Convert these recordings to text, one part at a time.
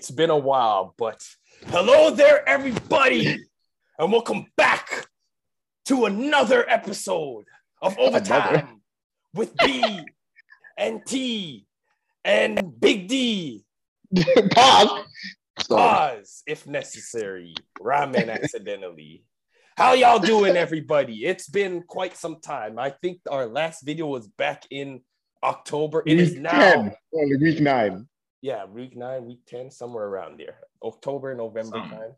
It's been a while, but hello there, everybody, and welcome back to another episode of Overtime with B and T and Big D. Pause. Pause if necessary. Ramen accidentally. How y'all doing, everybody? It's been quite some time. I think our last video was back in October. It is Week now. 10, only week nine. Yeah, week nine, week 10, somewhere around there. October, November Something. time.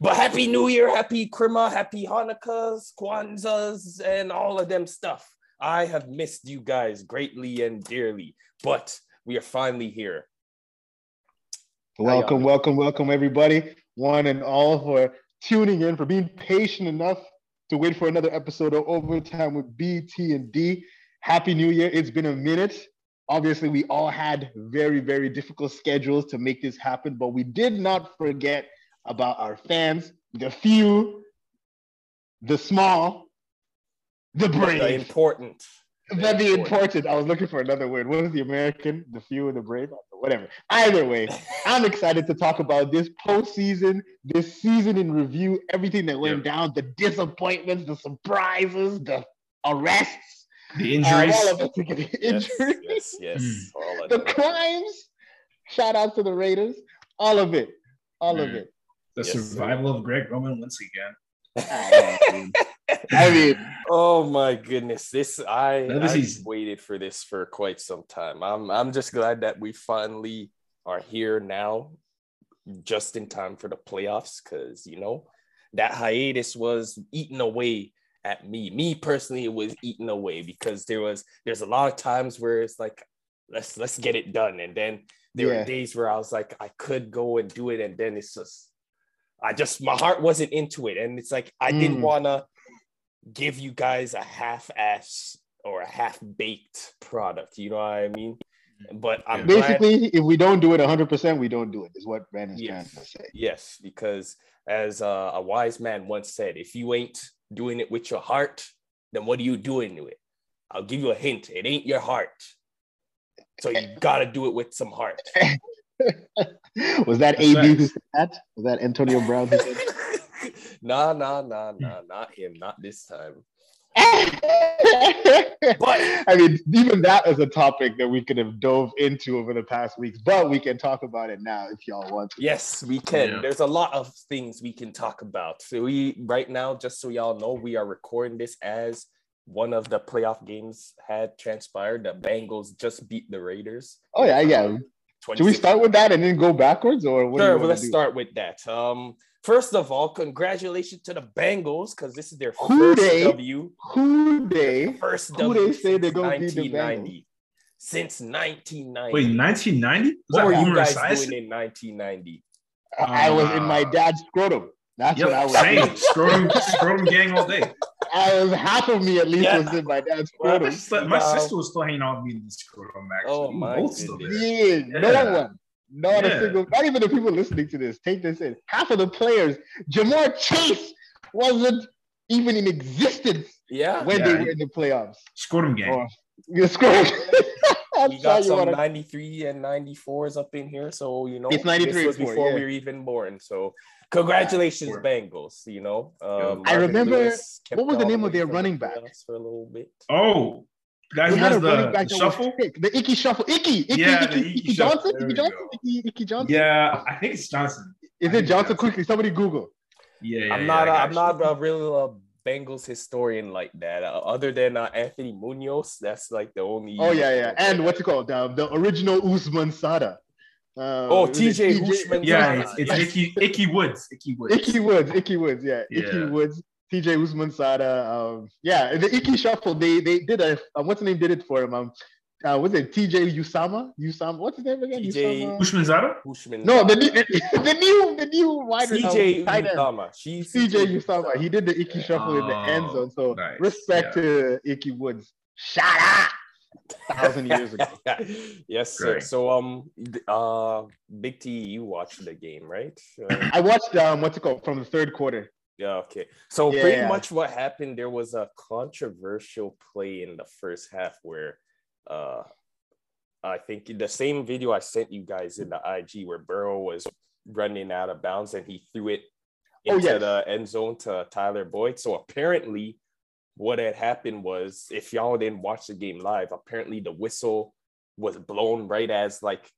But happy New Year, happy Krima, happy Hanukkahs, Kwanzas, and all of them stuff. I have missed you guys greatly and dearly, but we are finally here. Welcome, welcome, welcome, everybody, one and all, for tuning in, for being patient enough to wait for another episode of Overtime with B, T, and D. Happy New Year. It's been a minute. Obviously, we all had very, very difficult schedules to make this happen, but we did not forget about our fans, the few, the small, the brave The important. The important, I was looking for another word. What is the American? The few and the brave? Whatever. Either way, I'm excited to talk about this postseason, this season in review, everything that went down, the disappointments, the surprises, the arrests, The uh, injuries. all of it, the Yes, injuries, yes, yes. Mm. all of the them. crimes. Shout out to the Raiders. All of it. All of Mm. it. the Yes, sir. survival of Greg Roman once again. I mean, Oh my goodness. This I Another I season. waited for this for quite some time. I'm I'm just glad that we finally are here now, just in time for the playoffs, because you know that hiatus was eating away at me. Me personally, it was eating away because there was there's a lot of times where it's like, let's let's get it done. And then there Yeah. were days where I was like, I could go and do it, and then it's just I just my heart wasn't into it. And it's like I didn't Mm. wanna give you guys a half-ass or a half-baked product. You know what I mean? But I'm glad, basically, if we don't do it 100%, we don't do it, is what Brandon's Yes. trying to say. yes, because as uh, a wise man once said, if you ain't doing it with your heart, then what are you doing to it? I'll give you a hint. It ain't your heart. So you gotta do it with some heart. was that That's AB who said that? Was that Antonio Brown who said nah, nah, nah, nah, not him, not this time. But I mean, even that is a topic that we could have dove into over the past weeks, but we can talk about it now if y'all want to. Yes, we can. Yeah. There's a lot of things we can talk about. So we right now, just so y'all know, we are recording this as one of the playoff games had transpired. The Bengals just beat the Raiders. Oh yeah, yeah. Should we start with that and then go backwards, or what? do you Sure, well, let's do? start with that. Um, first of all, congratulations to the Bengals because this is their Who first they? W. Who they? First who W they say they're since gonna beat the 1990. Since 1990. Wait, 1990? What were you guys Esiason? doing in 1990? I was in my Uh, dad's scrotum. That's what I was. same. doing. Scrotum, scrotum gang all day. I was half of me at least Yeah. was in my dad's Well, scrotum. Still- My Wow. sister was still hanging out with me in the scrotum, actually. Oh, We my both goodness. there. Yeah, no one. Not a single, not even the people listening to this. Take this in. Half of the players, Ja'Marr Chase wasn't even in existence Yeah. when Yeah, they he- were in the playoffs. Scrotum gang. Or you scroll. I'm we got some wanna- 93 and 94s up in here. So, you know, It's 93 this was and four, before yeah. we were even born. So, congratulations, Four. Bengals. You know, um, I remember- Lewis what was the name of their running back? For a little bit. Oh, guy They who had a running the, back the that shuffle? was sick. The Ickey Shuffle. Ickey. Ickey. Yeah, Ickey, the Ickey Ickey Shuffle. Johnson. Ickey Johnson. Ickey, Ickey Johnson. Yeah, I think it's Johnson. Is it Johnson? Johnson. Quickly, somebody Google. Yeah, yeah I'm not. I A, got I'm you. not a real uh, Bengals historian like that. Uh, other than uh, Anthony Munoz, that's like the only. Oh yeah, yeah. And what's it called? Um, the original Houshmandzadeh. Uh, Oh, TJ Hushman. Yeah, Yes. it's, it's Ickey, Ickey Woods. Ickey Woods. Ickey Woods, Ickey Woods, yeah, Ickey Woods, TJ Houshmandzadeh, um, yeah, the Ickey Shuffle. They they did a uh, what's the name did it for him? Um, uh, what's it? TJ Usama, Usama. What's his name again? TJ Usama? Bushman Zara? Hushman. No, the new the new the new wide CJ tight end. Usama. She's CJ Uzomah. He did the Ickey Shuffle in the end Oh, zone. So nice, respect to Ickey Woods. Shout out. Thousand years ago. yes, sir. So, um, uh, Big T, you watched the game, right? Uh, I watched um what's it called from the third quarter. Yeah. Okay. So pretty Yeah. much what happened there was a controversial play in the first half where, uh, I think the same video I sent you guys in the IG where Burrow was running out of bounds and he threw it Oh, into yes. the end zone to Tyler Boyd. So apparently, what had happened was, if y'all didn't watch the game live, apparently the whistle was blown right as like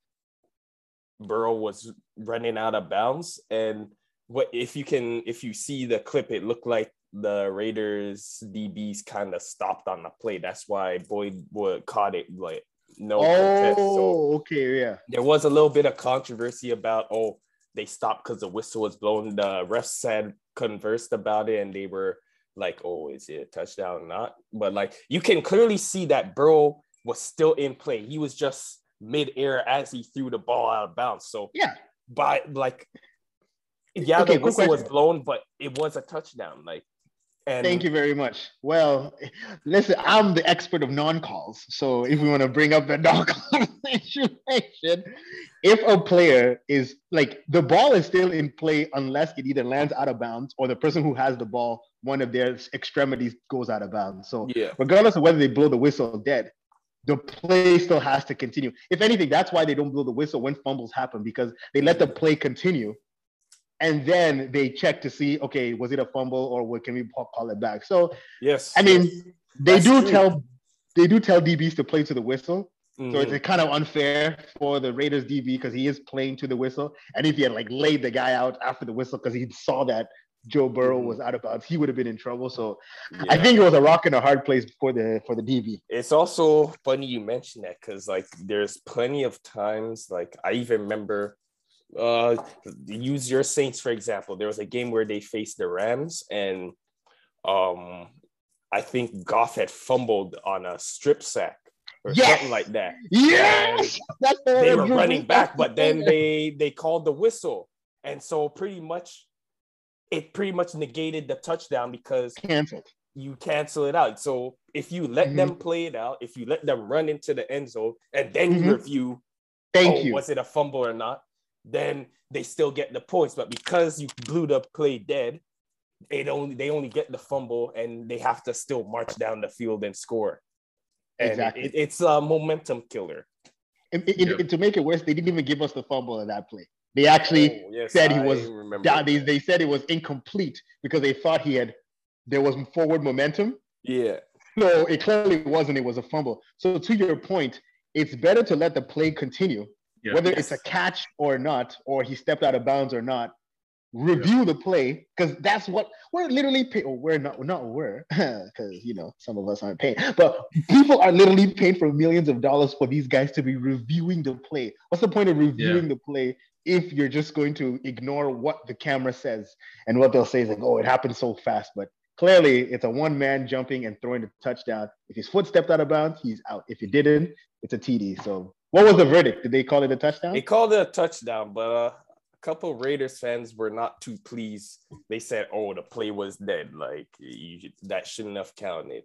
Burrow was running out of bounds. And what if you can, if you see the clip, it looked like the Raiders DBs kind of stopped on the play. That's why Boyd would caught it like no oh, protest. So Oh, okay, yeah. there was a little bit of controversy about oh they stopped because the whistle was blown. The refs said conversed about it and they were like, oh, is it a touchdown or not? But like you can clearly see that Burrow was still in play. He was just mid-air as he threw the ball out of bounds. So Yeah. by like yeah, Okay, the whistle was blown, but it was a touchdown. Like and Thank you very much. Well, listen, I'm the expert of non-calls. So if we want to bring up the non-call situation, if a player is like the ball is still in play unless it either lands out of bounds or the person who has the ball, one of their extremities goes out of bounds. So Yeah. regardless of whether they blow the whistle dead, the play still has to continue. If anything, that's why they don't blow the whistle when fumbles happen because they let the play continue, and then they check to see, okay, was it a fumble or what can we call it back? So Yes. I mean, yes. they That's do true. tell they do tell DBs to play to the whistle. So Mhm. it's kind of unfair for the Raiders DB because he is playing to the whistle. And if he had like laid the guy out after the whistle because he saw that Joe Burrow Mhm. was out of bounds, he would have been in trouble. So Yeah. I think it was a rock and a hard place for the for the DB. it's also funny you mention that because like there's plenty of times like i even remember uh use your saints for example there was a game where they faced the rams and um i think goff had fumbled on a strip sack or Yes! something like that Yes, that's the they were running back but then they they called the whistle and so pretty much it pretty much negated the touchdown because canceled. you cancel it out. So if you let Mhm. them play it out, if you let them run into the end zone and then you Mhm. review, Thank oh, you. was it a fumble or not, then they still get the points. But because you blew the play dead, it only they only get the fumble and they have to still march down the field and score. And Exactly. it- it's a momentum killer. And- and- and to make it worse, they didn't even give us the fumble in that play. They actually Oh, yes, said he I was down. They, they said it was incomplete because they thought he had there was forward momentum. yeah, No, it clearly wasn't. It was a fumble. So to your point, it's better to let the play continue, Yeah. whether Yes. it's a catch or not, or he stepped out of bounds or not. Review the play because that's what we're literally paying. Or we're not. We're not we're because you know some of us aren't paying, but people are literally paying for millions of dollars for these guys to be reviewing the play. What's the point of reviewing the play if you're just going to ignore what the camera says and what they'll say is like, oh, it happened so fast, but clearly it's a one man jumping and throwing the touchdown. If his foot stepped out of bounds, he's out. If he didn't, it's a TD. So what was the verdict? Did they call it a touchdown? They called it a touchdown, but uh, a couple Raiders fans were not too pleased. They said, "Oh, the play was dead. Like you, that shouldn't have counted."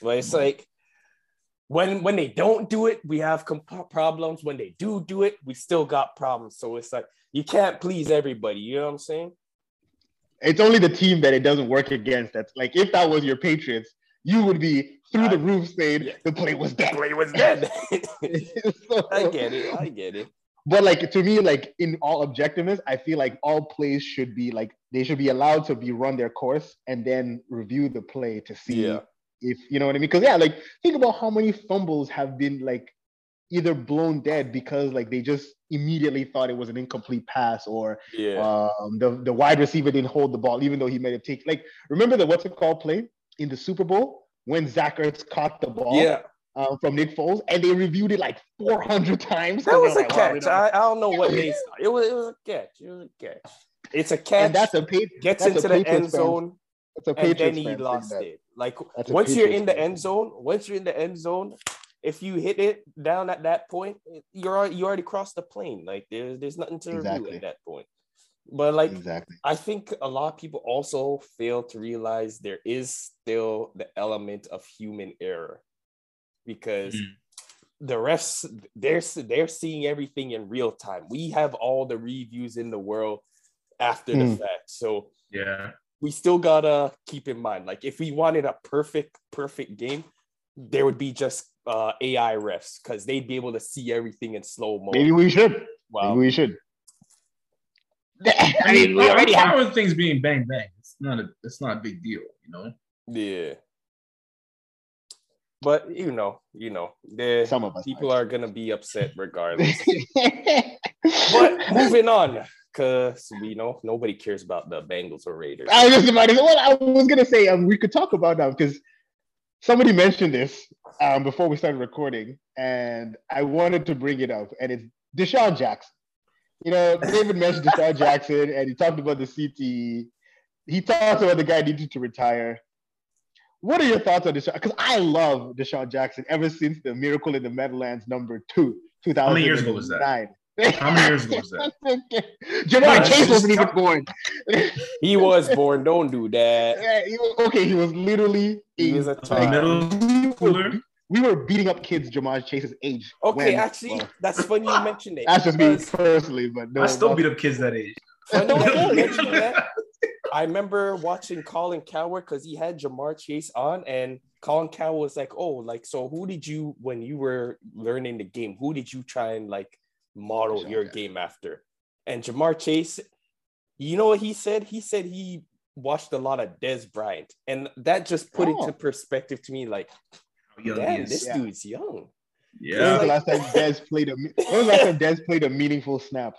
But it's like when when they don't do it, we have comp- problems. When they do do it, we still got problems. So it's like you can't please everybody. You know what I'm saying? It's only the team that it doesn't work against. That's like if that was your Patriots, you would be through the roof saying Yeah. the play was The dead. play was dead. So- I get it. I get it. but like to me, like in all objectiveness, I feel like all plays should be like they should be allowed to be run their course and then review the play to see Yeah. if you know what I mean. Because yeah, like think about how many fumbles have been like either blown dead because like they just immediately thought it was an incomplete pass or Yeah. um, the the wide receiver didn't hold the ball even though he might have taken like remember the what's it called play in the Super Bowl when Zach Ertz caught the ball yeah. um, from Nick Foles and they reviewed it like 400 times. That was a like, catch. don't-" I, I don't know what they. It was. It was a catch. It was a catch. It's a catch. and that's a pa- gets that's into the end zone. That's a and then he lost it. Like once you're in the end zone, once you're in the end zone, if you hit it down at that point, you're you already crossed the plane. Like there's there's nothing to review at that point. But like Exactly. I think a lot of people also fail to realize there is still the element of human error because Mm. the refs they're they're seeing everything in real time. We have all the reviews in the world after the Mm. fact. So Yeah. we still gotta keep in mind like if we wanted a perfect perfect game there would be just uh ai refs because they'd be able to see everything in slow mo Maybe we should. wow Maybe we should. I mean, we I'm already fine have. with things being bang bang. It's not a it's not a big deal, you know. Yeah. But you know, you know, the Some of us. people are gonna be upset regardless. but moving on, because we know nobody cares about the Bengals or Raiders. I was just about to say, well, I was gonna say um, we could talk about that because somebody mentioned this um, before we started recording, and I wanted to bring it up, and it's DeSean Jackson. You know, David mentioned DeSean Jackson, and he talked about the CTE. He talked about the guy needed to retire. What are your thoughts on DeSean? Because I love DeSean Jackson ever since the Miracle in the Meadowlands number two, 2009. many years ago was that? How many years ago was that? Ja'Marr Wait, Chase wasn't even born. He was born. Don't do that. Yeah, he was- okay, he was literally He a- was a A child. middle schooler. We were beating up kids Ja'Marr Chase's age. Okay, when- actually, well, that's funny you mentioned it. that's just me personally, but no. I still no. beat up kids that age. funny you mentioned that. I remember watching Colin Cowherd because he had Ja'Marr Chase on, and Colin Cowherd was like, "Oh, like so, who did you when you were learning the game? Who did you try and like model DeSean your Jackson. game after?" And Ja'Marr Chase, you know what he said? He said he watched a lot of Dez Bryant, and that just put Oh. into perspective to me, like, Young damn, he is. this Yeah. dude's young. When was Yeah. the last time Dez played a? When was the last time Dez played a meaningful snap?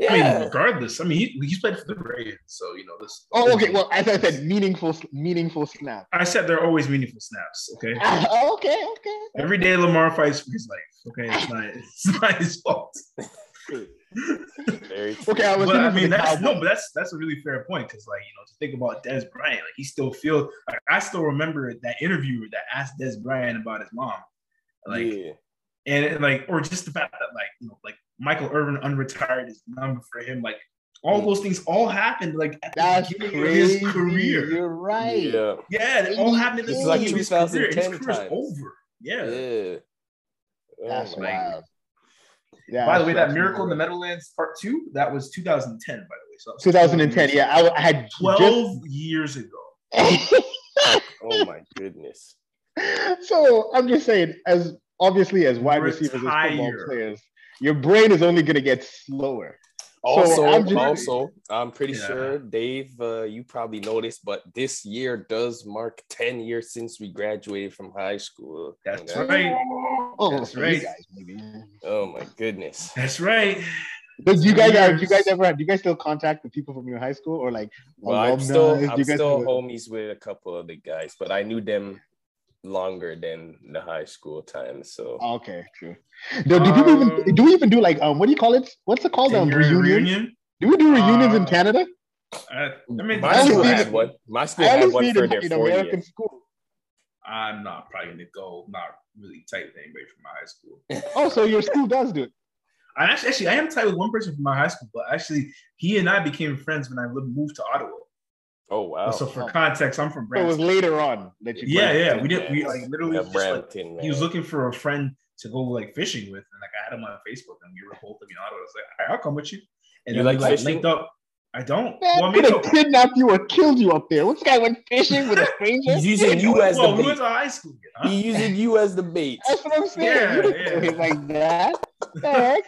I mean, Yeah, regardless, I mean, he, he's played for the Ravens, so you know this. Oh, okay. Well, as I said, meaningful, meaningful snap. I said there are always meaningful snaps. Okay, okay, okay. every day Lamar fights for his life. Okay, it's not it's not his fault. very true. Okay, I was But I mean, that's no, but that's that's a really fair point because, like, you know, to think about Dez Bryant, like he still feels. Like, I still remember that interviewer that asked Dez Bryant about his mom, like, yeah. and, and, like, or just the fact that, like, you know, like Michael Irvin unretired his number for him, like, all those things all happened like at the That's beginning crazy. of his career. You're right. Yeah. Yeah, it all happened at the This is beginning like of his career. His career's times. over. Yeah. Yeah. That's Oh my wild. Yeah. By the way, that that's Miracle in the wild. Meadowlands Part Two, that was 2010, by the way. So 2010. Yeah, I, I had 12 years ago. Oh my goodness. so I'm just saying, as obviously as wide receivers as football players, your brain is only gonna get slower. Also, I'm just- also, I'm pretty Yeah. sure Dave, uh, you probably noticed, but this year does mark 10 years since we graduated from high school. That's you know? right. Oh, That's right. guys. Oh my goodness. That's right. Did you guys? Do you guys ever? Do you guys still contact the people from your high school or like? Well, I'm still, I'm you still homies with a couple of the guys, but I knew them longer than the high school time. So Okay, true. Do, do people Um, even do we even do like um what do you call it? What's it called? Um, reunion? reunion. Do we do reunions in Uh, Canada? I, I mean, my I only school had it- one. My school had one for their 40th. School. I'm not probably gonna go. Not really tight with anybody from my high school. Oh, so your school does do it. I actually, actually, I am tight with one person from my high school, but actually, he and I became friends when I lived, moved to Ottawa. Oh wow. So for Oh. context, I'm from So it was later on that you. Yeah, yeah, we did. We like literally Yeah, just like Brampton, he was looking for a friend to go like fishing with, and like I had him on Facebook, and we were both living in Ottawa. I was like, all right, I'll come with you. And You then like we like fishing? linked up. I don't. Man, well, I could have no, kidnapped you or killed you up there. What guy went fishing with a stranger? He's using you as well, the we bait. went to high school. Huh? He using you as the bait. That's what I'm saying. Yeah, you didn't do yeah. it like that. The heck?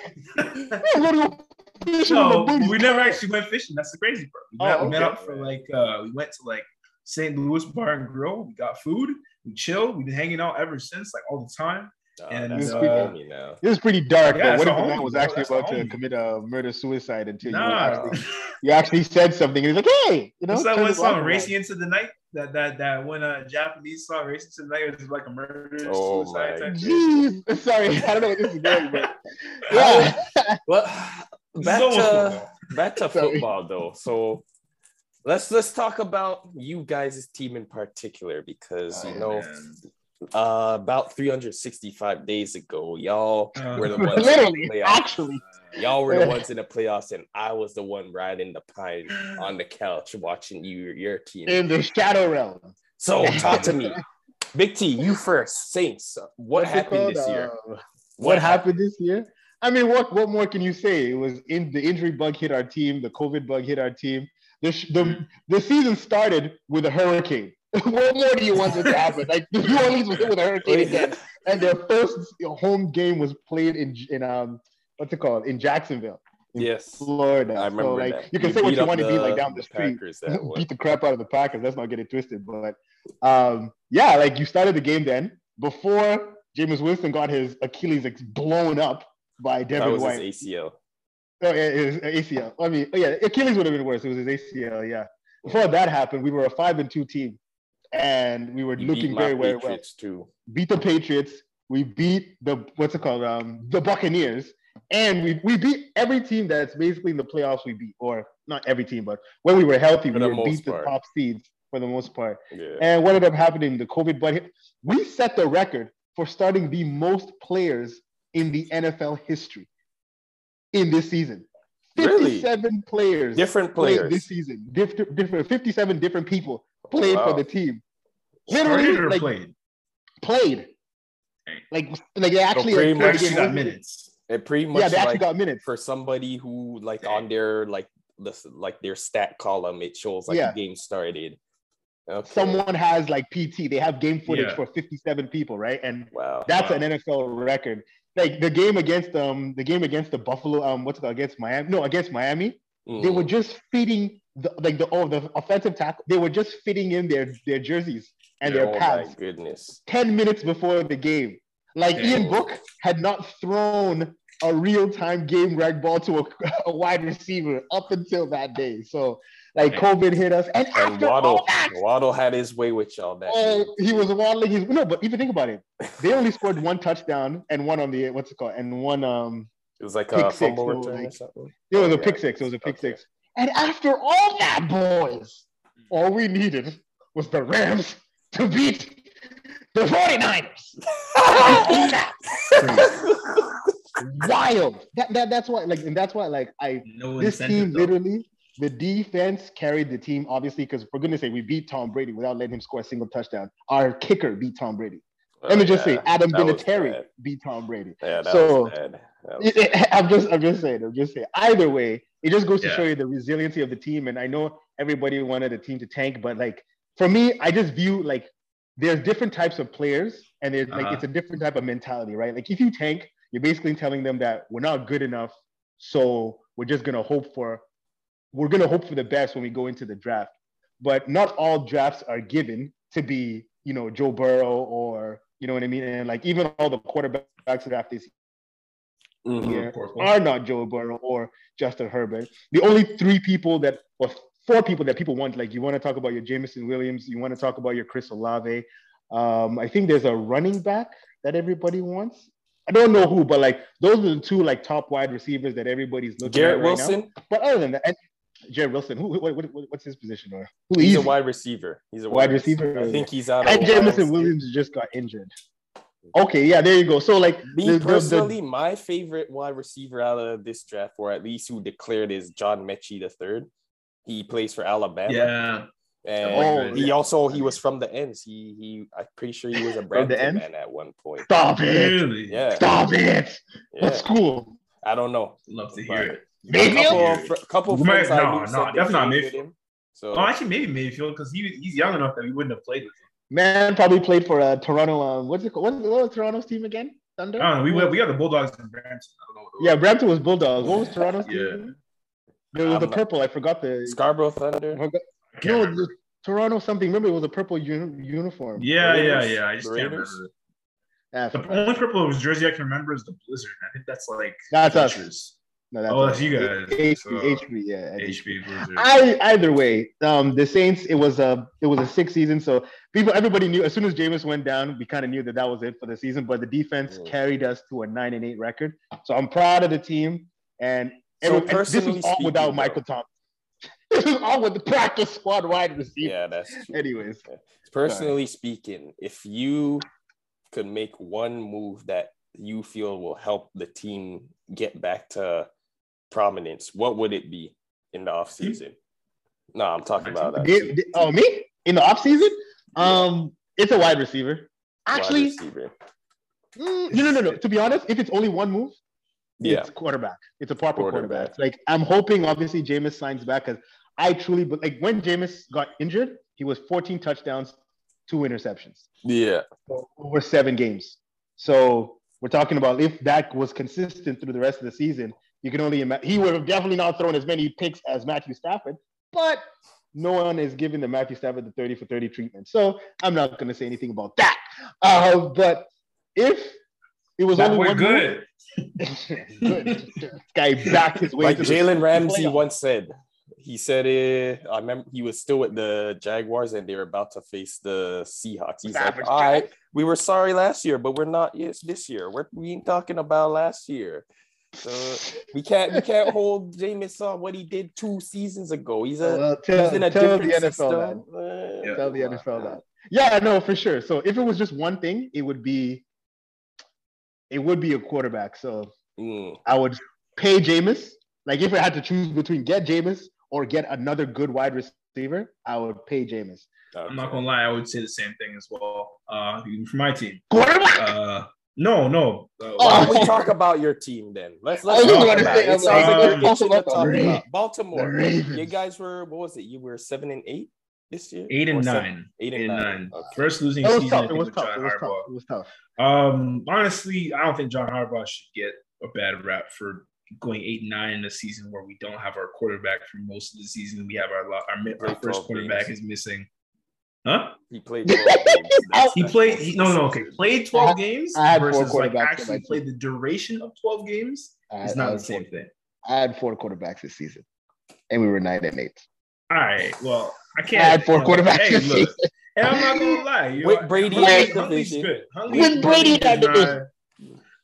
I'm gonna go fishing no, with the booty. we never actually went fishing. That's the crazy part. We, Oh, met, we met up for like uh we went to like St. Louis Bar and Grill. We got food. We chilled. We've been hanging out ever since, like all the time. And, that's uh, a homie now. This is pretty dark, Yeah, but what if the man was actually That's about to homie. commit a murder suicide until you, actually, you actually said something and he's like, hey, you know, What's that turn one his life song. Racing into the Night? That that that one uh Japanese song, Racing into the Night, it was like a murder Oh suicide my type. Jeez, sorry, I don't know what this is going, but yeah. Well, This back is almost to football. back to Sorry. football though. So let's let's talk about you guys' team in particular because you Oh, know man. Uh, about 365 days ago, y'all Uh, were the ones in Literally, the playoffs. actually. Y'all were the ones in the playoffs, and I was the one riding the pine on the couch watching you your team. In the shadow realm. So talk to me, Big T. You first, Saints. What What's happened called? this year? Uh, what happened this year? I mean, what what more can you say? It was in the injury bug hit our team, the COVID bug hit our team. The sh- the, the season started with a hurricane. what more do you want to happen? Like the New Orleans was hit with a hurricane again, and their first home game was played in in um what's it called in Jacksonville. in Yes. Florida. I remember so like that. you can You say what you want to be like down the the street. Packers beat the crap out of the Packers. Let's not get it twisted. But um, yeah, like you started the game then before Jameis Winston got his Achilles blown up by Devin That was White. his ACL. Oh, yeah, his ACL. I mean, yeah, Achilles would have been worse. It was his ACL. Yeah. Before that happened, we were a five and two team, and we were looking very, very well. Too. Beat the Patriots. We beat the what's it called? Um, the Buccaneers, and we we beat every team that's basically in the playoffs. We beat, or not every team, but when we were healthy, For we the beat the top seeds for the most part. Yeah. And what ended up happening? The COVID, but we set the record for starting the most players in the NFL history in this season. Really? 57 players Different played players. this season. Different, different, 57 different people played Wow. for the team. Started Literally, or like played? played. Dang. Like, like they actually pretty like, much Actually got game. minutes. It pretty much Yeah, they actually like got minutes. for somebody who like Dang. on their like the like their stat column, it shows like Yeah. the game started. Okay. Someone has like PT. They have game footage Yeah. for 57 people, right? And Wow. That's Wow. an NFL record. Like the game against um the game against the Buffalo um what's it called against Miami no against Miami they Mhm. were just fitting the, like the oh the offensive tackle they were just fitting in their their jerseys and oh their my pads goodness. 10 minutes before the game like Damn. Ian Book had not thrown a real-time game rag ball to a, a wide receiver up until that day so like Damn. COVID hit us and, And after all Waddle, that Waddle had his way with y'all that Oh, he was waddling. His no, but even think about it. They only scored one touchdown and one on the what's it called, and one um. It was like pick a fumble return or something. It was Oh, a yeah. pick six. It was a pick Okay. six. And after all that, boys, all we needed was the Rams to beat the 49ers. Wild. That, that that's why like and that's why like I No this team though. literally the defense carried the team obviously because for goodness sake we beat Tom Brady without letting him score a single touchdown. Our kicker beat Tom Brady. Let me just say, Oh, Adam that was Vinatieri beat Tom Brady. Yeah, that So- was bad. That was It- it- I'm just, I'm just saying, I'm just saying. Either way, it just goes to show you the resiliency of the team. And I know everybody wanted the team to tank, but like for me, I just view like there's different types of players, and there's like Uh-huh. it's a different type of mentality, right? Like if you tank, you're basically telling them that we're not good enough, so we're just gonna hope for, we're gonna hope for the best when we go into the draft. But not all drafts are given to be, you know, Joe Burrow or you know what I mean, and like even all the quarterbacks draft this Mhm. year are not Joe Burrow or Justin Herbert. The only three people that, or four people that people want, like you want to talk about your Jameson Williams, you want to talk about your Chris Olave. Um, I think there's a running back that everybody wants. I don't know who, but like those are the two like top wide receivers that everybody's looking Garrett at right Wilson, now. But other than that, and Jared Wilson, who, what, what, what's his position? Or who he's he's a wide receiver. He's a Wide wide, receiver. I think he's out. and Jameson Williams just got injured. Okay, yeah, there you go. So like Me the- the- the- personally, my favorite wide receiver out of this draft, or at least who declared, is John Metchie the third. He plays for Alabama. Yeah. And Oh, he yeah. also he was from the ends. He he I'm pretty sure he was a the Brampton ends? man at one point. stop it, Really? Yeah, stop it. What yeah. school? I don't know. Love to But- hear it. Maybe a Mayfield? couple of, fr- couple of May- friends I no, knew no, said they definitely not played Mayfield. him. So Oh, actually, maybe Mayfield because he he's young enough that we wouldn't have played with him. Man probably played for uh, Toronto. Um, what's it called? What's, what was Toronto's team again? Thunder. I don't know. We Who we, was- we got the Bulldogs in Brampton. I don't know. What yeah, Brampton was Bulldogs. What was Toronto's team? Yeah. again? There was I'm the purple. I forgot the. Scarborough Thunder. forgot- no, the Toronto something. Remember, it was a purple uni- uniform. Yeah, yeah, Raiders? yeah. I just The can't remember. Ah, I The only purple jersey I can remember is the Blizzard. I think that's like That's us. Futures. No, Oh, that's us. you guys. H- So- HB, yeah. HB Blizzard. I either way, um, the Saints. It was a it was a six season, so people everybody knew as soon as Jameis went down, we kind of knew that that was it for the season. But the defense carried us to a nine and eight record. So I'm proud of the team, and, So every- and this personally was all speaking, without though- Michael Thompson. This is all with the practice squad wide receiver. Yeah, that's true. Anyways, Personally speaking, if you could make one move that you feel will help the team get back to prominence, what would it be in the offseason? No, I'm talking about that. Oh me in the off season, um, it's a wide receiver. wide Actually, receiver. mm, no, no, no, no. To be honest, if it's only one move, Yeah. it's quarterback. It's a proper quarterback. Quarterback. Like I'm hoping, obviously, Jameis signs back because I truly, but like when Jameis got injured, he was 14 touchdowns, two interceptions Yeah. so over seven games. So we're talking about if that was consistent through the rest of the season, You can only imagine he would have definitely not thrown as many picks as Matthew Stafford, but no one is giving the Matthew Stafford the 30 for 30 treatment. So I'm not going to say anything about that. Uh, but if it was That only one good. good. Guy back his way Like Jalen Ramsey playoffs. once said, he said it. I remember he was still with the Jaguars and they were about to face the Seahawks. He's Savage like, "All right, we were sorry last year, but we're not yes this year. We're we ain't talking about last year. So we can't we can't hold Jameis on what he did two seasons ago. He's a Well, tell, he's in a tell the different NFL that. Uh, Yeah. Tell the NFL that. Yeah, no, for sure. So if it was just one thing, it would be it would be a quarterback. So Mm. I would pay Jameis. Like if I had to choose between get Jameis or get another good wide receiver, I would pay Jameis. I'm not gonna lie, I would say the same thing as well. Uh, even for my team. Quarterback. Uh, no, no. Uh, Oh, we talk about your team then? Let's let's I talk about it. It sounds like, like you're talk about talk the about Ravens. Baltimore. You guys were what was it? You were seven and eight this year. eight and Or seven- nine. Eight and nine. Okay. First losing That was season. tough. It was tough. John It was tough. It was tough. Um, honestly, I don't think John Harbaugh should get a bad rap for going eight and nine in a season where we don't have our quarterback for most of the season. We have our lo- our, our first quarterback games. is missing. Huh? He played. 12 games. He played. He, no, no, okay. Played twelve games I had four versus like quarterbacks in my actually played the duration of twelve games. I It's not the same four- thing. I had four quarterbacks this season, and we were nine and eight. All right. Well, I I can't. add four quarterbacks Hey, look. And I'm not gonna lie. You With know, Brady Huntley- in the Huntley's good. Huntley- With Brady in that is not- division.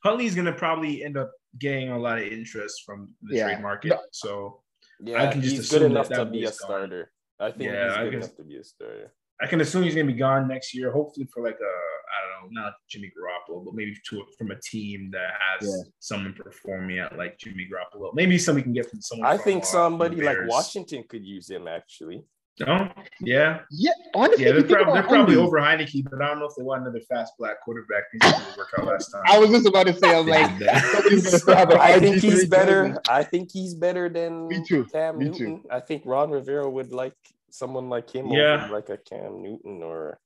Huntley's gonna probably end up getting a lot of interest from the Yeah. trade market. So Yeah, can just he's good enough that to be a gone. starter. I think Yeah, he's I good guess- enough to be a starter. I can assume he's gonna be gone next year. Hopefully for like a I don't know, not Jimmy Garoppolo, but maybe to from a team that has Yeah. someone performing at like Jimmy Garoppolo. Maybe somebody can get from someone. I think somebody like Washington could use him actually. No, yeah, Yeah, honestly, yeah. They're, you prob- they're probably over Heinicke, but I don't know if they want another fast black quarterback. Things didn't work out last time. I was just about to say, I'm like, did that. somebody's gonna still have a I RG3 think he's jersey. better. I think he's better than Me too. Cam Me Newton. too. I think Ron Rivera would like someone like him Yeah. over like a Cam Newton or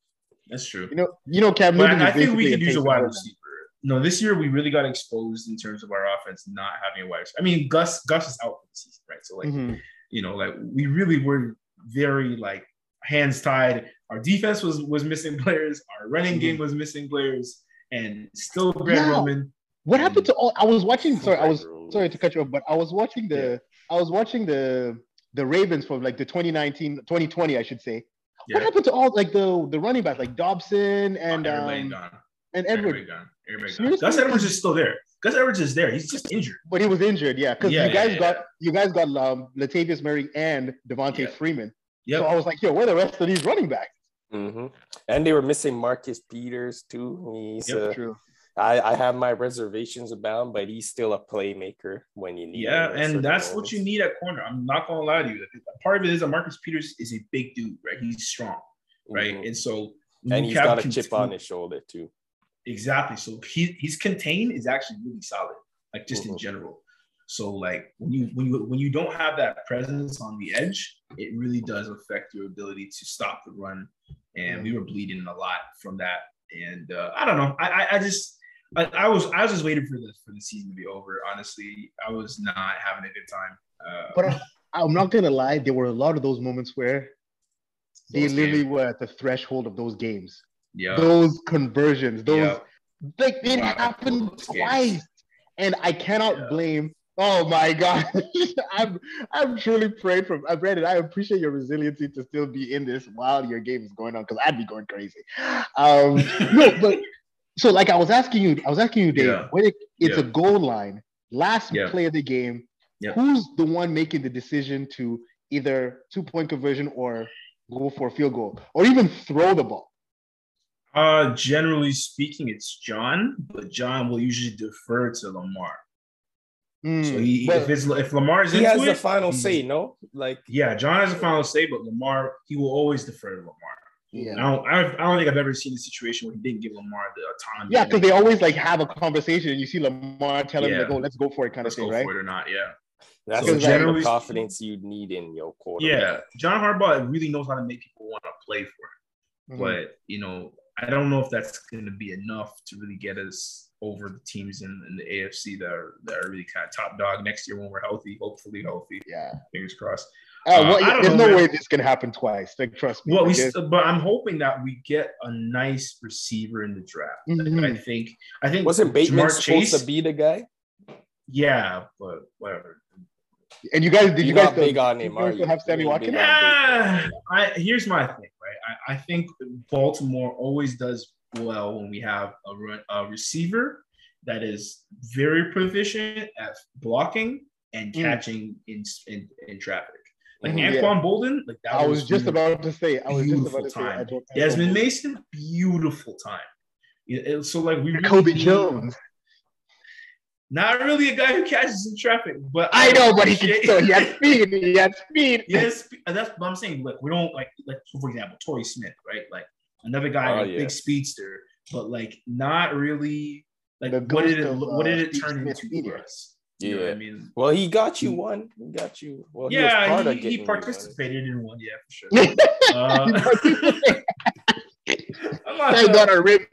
That's true. You know, you know, Cam Newton. I, I think we could use a wide receiver. No, this year we really got exposed in terms of our offense not having a wide receiver. I mean, Gus Gus is out for the season, right? So like, Mhm. you know, like we really were very like hands tied. Our defense was was missing players. Our running Mhm. game was missing players, and still Greg Yeah. Roman. What happened to all? I was watching. Sorry, I was sorry to cut you off, but I was watching the. I was watching the the Ravens from like the 2019, 2020, I should say. What happened to all like the the running backs like Dobbins and everybody um, gone. And Everybody Edward? gone. Everybody gone. Gus Edwards is still there. Gus Edwards is there. He's just injured. But he was injured, yeah. Because Yeah, you guys yeah, got yeah. you guys got um, Latavius Murray and Devonta Yeah. Freeman. Yep. So I was like, yo, where are the rest of these running backs? Mhm. and they were missing Marcus Peters too. He's Yep, uh, True. I, I have my reservations about him, but he's still a playmaker when you need. Yeah, him and certain that's what you need at corner. I'm not gonna lie to you. Part of it is that Marcus Peters is a big dude, right? He's strong, right? Mhm. And so And you he's have got a cont- chip on his shoulder too. Exactly. So he his contain is actually really solid, like just in Mhm. general. So like when you when you when you don't have that presence on the edge, it really does affect your ability to stop the run. And we were bleeding a lot from that. And uh, I don't know. I I, I just I, I was I was just waiting for the for the season to be over. Honestly, I was not having a good time. Uh, But I, I'm not gonna lie, there were a lot of those moments where they literally games. were at the threshold of those games. Yeah. Those conversions, those Yeah. like it Wow, happened games. twice. And I cannot Yeah. blame oh my god. I'm I'm truly praying from I read it. I appreciate your resiliency to still be in this while your game is going on because I'd be going crazy. Um no, but so like I was asking you, I was asking you, Dave, Yeah. when it, it's Yeah. a goal line, last Yeah. play of the game, who's the one making the decision to either two point conversion or go for a field goal or even throw the ball? Uh, generally speaking, it's John, but John will usually defer to Lamar. So Hmm, he, if it's if Lamar is He into has the final he's- say, no? Like Yeah, John has a final say, but Lamar he will always defer to Lamar. I yeah. don't I, I don't think I've ever seen a situation where he didn't give Lamar the autonomy. Yeah, because they always like have a conversation and you see Lamar telling Yeah. them, like, oh, let's go for it kind let's of thing, go right? for it or not. Yeah, that's So the type generally of confidence you need in your quarterback. yeah. John Harbaugh really knows how to make people want to play for him. Mhm. but you know, I don't know if that's going to be enough to really get us over the teams in, in the AFC that are that are really kind of top dog next year when we're healthy, hopefully healthy. Yeah. Fingers crossed. Uh, Uh, well, I don't there's know, no man. way this can happen twice. Like, trust me. Well, we, st- but I'm hoping that we get a nice receiver in the draft. Like, Mhm. I think I think Wasn't Bateman Ja'Marr supposed Chase, to be the guy? Yeah, but whatever. And you guys, did you You're guys not big on him, are you? have Sammy You Watkins? Yeah, I, here's my thing, right? I, I think Baltimore always does well when we have a, run, a receiver that is very proficient at blocking and Mm. catching in, in in traffic. Like Mhm, yeah. Boldin, like that I was just about to say. I was just beautiful about to say. Time. don't- Desmond Mason, beautiful time. So like we really Kobe need- Jones. Not really a guy who catches in traffic, but I know, but he can appreciate- still. He had speed. He had speed. Yes, that's what I'm saying. Look, we don't like like for example, Torrey Smith, right? Like another guy, Oh, like, yeah. big speedster, but like not really like The what did it of, what did uh, it Steve turn Smith into Senior. for us? You know what Yeah. I mean, Well, he got you one. He got you. Well, he was yeah, part he, of he, getting one. participated in one, yeah, for sure. Uh, I'm not guy sure. got a ribbon.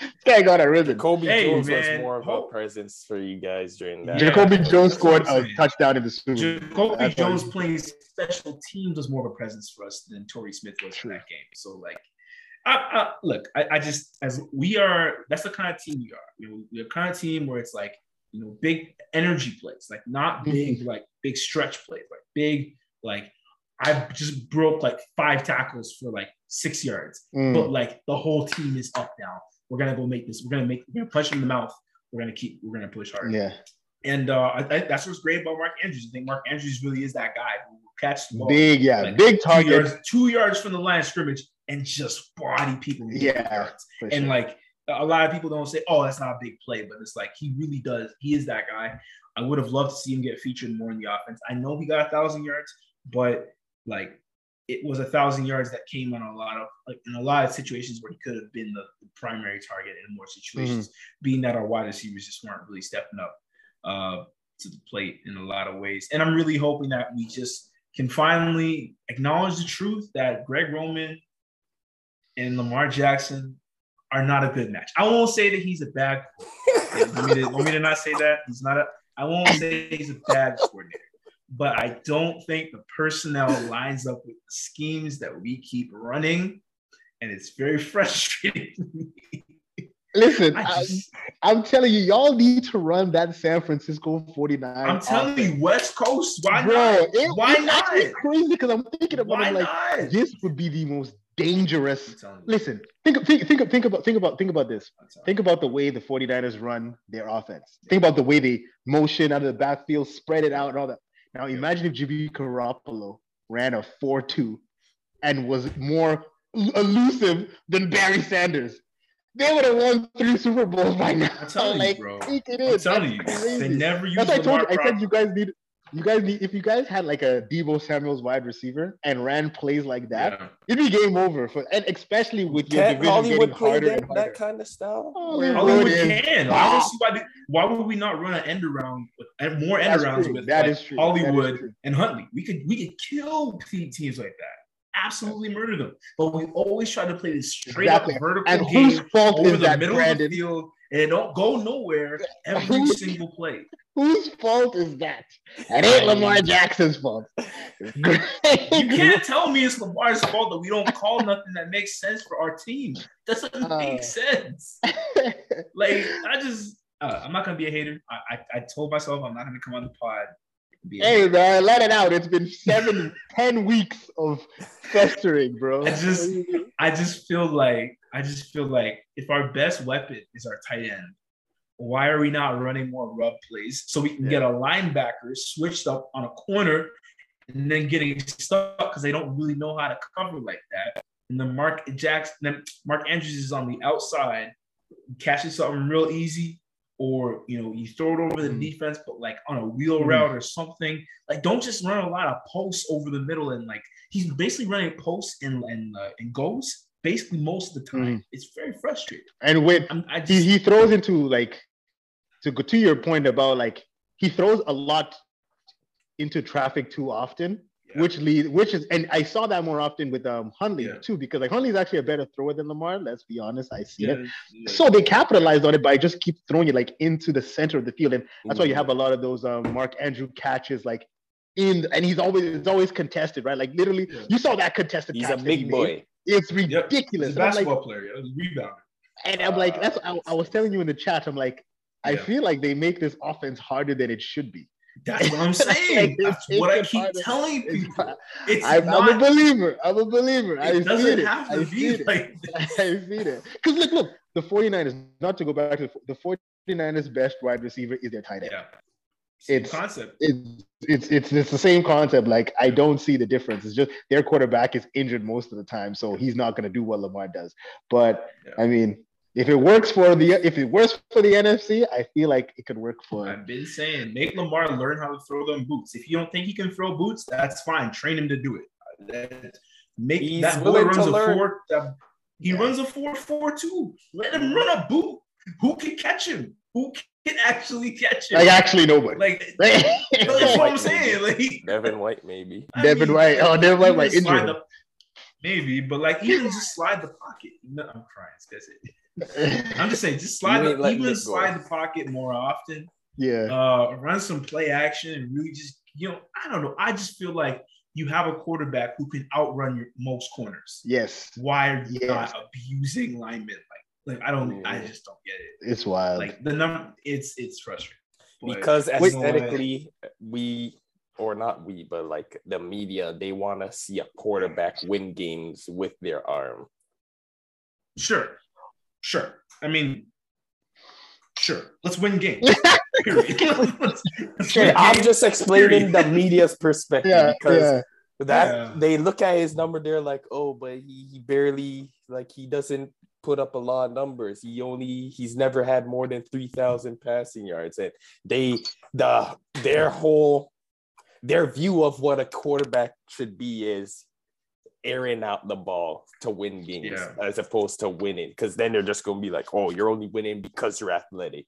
This guy got a ribbon. Kobe Hey, Jones man. was more of a Hope- presence for you guys during that. Yeah. Jacoby Jones scored a touchdown in the Super Bowl. Jacoby That's why- Jones playing special teams was more of a presence for us than Torrey Smith was True. in that game. So like, I, I, look, I, I just as we are, that's the kind of team we are. You know, we're the kind of team where it's like you know big energy plays, like not big mm-hmm. like big stretch plays, like big like I just broke like five tackles for like six yards, Mm. but like the whole team is up now. We're gonna go make this. We're gonna make. We're gonna punch him in the mouth. We're gonna keep. We're gonna push hard. Yeah, And uh, I, I, that's what's great about Mark Andrews. I think Mark Andrews really is that guy who will catch the ball big, yeah, like, big two yards, two yards from the line of scrimmage and just body people. Yeah, And sure. like a lot of people don't say, "Oh, that's not a big play," but it's like he really does. He is that guy. I would have loved to see him get featured more in the offense. I know he got a thousand yards, but like it was a thousand yards that came on a lot of like in a lot of situations where he could have been the, the primary target in more situations, being that our wide receivers just weren't really stepping up uh, to the plate in a lot of ways. And I'm really hoping that we just can finally acknowledge the truth that Greg Roman and Lamar Jackson are not a good match. I won't say that he's a bad. want, me to, want me to not say that he's not a. I won't say he's a bad coordinator, but I don't think the personnel lines up with the schemes that we keep running, and it's very frustrating. to me. Listen, I I'm telling you, y'all need to run that San Francisco 49. I'm telling offense. you, West Coast. Why bro, not? it- Why it's not? crazy because I'm thinking about Why it like not? this would be the most dangerous. I'm telling you. Listen, think, think, think, think about, think about, think about this. Think about the way the 49ers run their offense. Think about the way they motion out of the backfield, spread it out, and all that. Now imagine if Jimmy Garoppolo ran a 4-2 and was more elusive than Barry Sanders. They would have won three Super Bowls by now. I'm telling you, like, bro. it I'm is. telling you, they never use That's I told you. I said you guys need you guys need if you guys had like a Deebo Samuel's wide receiver and ran plays like that, Yeah. it'd be game over for and especially with your Can't division Hollywood getting play harder that, and harder. that kind of style? Hollywood Hollywood is- can. I don't see why. They, why would we not run an end around with eh, more end That's arounds true. with That like, is true. That is Hollywood true. and Huntley? We could we could kill teams like that. Absolutely murder them. But we always try to play this straight Exactly. up vertical And game whose fault over is the that, middle Brandon? of the field, and don't go nowhere every single play. Whose fault is that? It ain't Lamar Jackson's fault. You can't tell me it's Lamar's fault that we don't call nothing that makes sense for our team. That doesn't Uh. make sense. Like I just, uh, I'm not gonna be a hater. I, I, I told myself I'm not gonna come on the pod. and be a hey man, let it out. It's been seven, ten weeks of festering, bro. I just- I just feel like I just feel like if our best weapon is our tight end, why are we not running more rub plays so we can get a linebacker switched up on a corner and then getting stuck because they don't really know how to cover like that. And then Mark Jackson, then Mark Andrews is on the outside, catches something real easy, or you know, you throw it over the Mhm. defense, but like on a wheel Mhm. route or something. Like, don't just run a lot of posts over the middle and like he's basically running posts and and uh, and goes basically most of the time. Mhm. It's very frustrating. and with I'm, he, he throws into like to go to your point about like he throws a lot into traffic too often Yeah. which lead, which is, and I saw that more often with um Huntley Yeah. too, because like Huntley's actually a better thrower than Lamar. Let's be honest, I see it. Yeah, yeah. So they capitalized on it by just keep throwing it like into the center of the field, and that's why you Mhm. have a lot of those um, Mark Andrew catches like in, and he's always it's always contested, right? Like literally, Yeah. you saw that contested. He's catch a big boy. It's Yep. ridiculous. He's a And I'm like, basketball player. Yeah. He's rebounder. and I'm like, Uh, that's I, I was telling you in the chat. I'm like, I feel like they make this offense harder than it should be. That's what I'm saying. That's what I keep telling people. not- It's I'm, I'm a believer. I'm a believer. I It see doesn't it. have I to see be it. like. I see it. Because look, look, the 49ers, not to go back to the, the 49ers' best wide receiver is their tight end. Yeah. Same It's- concept. It's, it's it's it's the same concept. Like I don't see the difference. It's just their quarterback is injured most of the time, so he's not going to do what Lamar does. But Yeah. I mean, if it works for the if it works for the NFC, I feel like it could work for. I've been saying, make Lamar learn how to throw them boots. If you don't think he can throw boots, that's fine. Train him to do it. That- Make He's that boy runs a learn. four. That, he Yeah. runs a four four two. Let him run a boot. Who can catch him? Who can actually catch him? Like actually nobody. like that's what I'm saying. Like Devin White, maybe. I Devin mean, White. Oh, Devin White even might injure slide him. the- Maybe, but like even just slide the pocket. No, I'm crying. That's it. I'm just saying, just slide the, even slide the pocket more often. yeah. Uh, run some play action and really just you know I don't know. I just feel like you have a quarterback who can outrun your most corners. Yes. Why are you Yes. not abusing linemen? Like, like I don't, I Mm. just don't get it. It's wild. Like the number, it's it's frustrating. But because you know what? aesthetically we or not we but like the media they want to see a quarterback win games with their arm sure, sure. I mean, sure. Let's win games. Period. Let's- let's Sure, win i'm games. just explaining the media's perspective yeah. because Yeah. that Yeah. they look at his number they're like oh but he, he barely like he doesn't put up a lot of numbers he only he's never had more than 3000 passing yards and they the their whole their view of what a quarterback should be is airing out the ball to win games Yeah. as opposed to winning because then they're just going to be like oh you're only winning because you're athletic